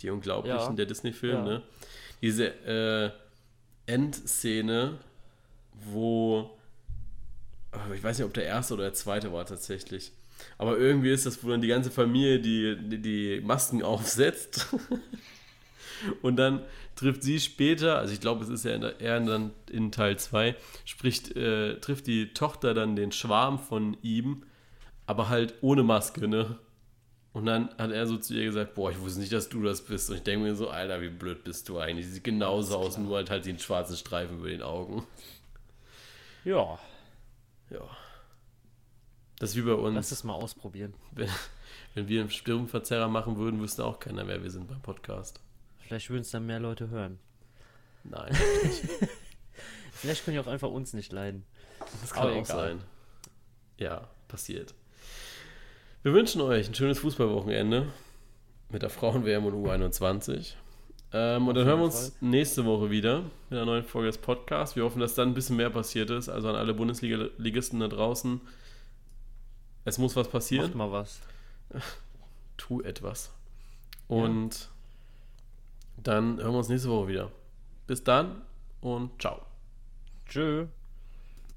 Die Unglaublichen, Ja. der Disney-Film, Ja. ne? Diese äh, Endszene, wo äh, ich weiß nicht, ob der erste oder der zweite war tatsächlich. Aber irgendwie ist das, wo dann die ganze Familie die, die, die Masken aufsetzt. Und dann trifft sie später, also ich glaube, es ist ja in der- eher dann in Teil 2, spricht, äh, trifft die Tochter dann den Schwarm von ihm, aber halt ohne Maske, ne? Und dann hat er so zu ihr gesagt, boah, ich wusste nicht, dass du das bist. Und ich denke mir so, Alter, wie blöd bist du eigentlich? Sie sieht genauso aus, nur halt halt den schwarzen Streifen über den Augen. Ja, Ja. Das ist wie bei uns. lass es mal ausprobieren. Wenn, wenn wir einen Stirnverzerrer machen würden, wüsste auch keiner, wer wir sind beim Podcast. Vielleicht würden es dann mehr Leute hören. Nein, Vielleicht können die auch einfach uns nicht leiden. das kann Aber auch egal. sein. Ja, passiert. Wir wünschen euch ein schönes Fußballwochenende mit der Frauen-WM und U21. Ähm, und dann hören wir uns nächste Woche wieder mit einer neuen Folge des Podcasts. Wir hoffen, dass dann ein bisschen mehr passiert ist. Also an alle Bundesliga-Ligisten da draußen. Es muss was passieren. Macht mal was. tu etwas. Und dann hören wir uns nächste Woche wieder. Bis dann und ciao. Tschö.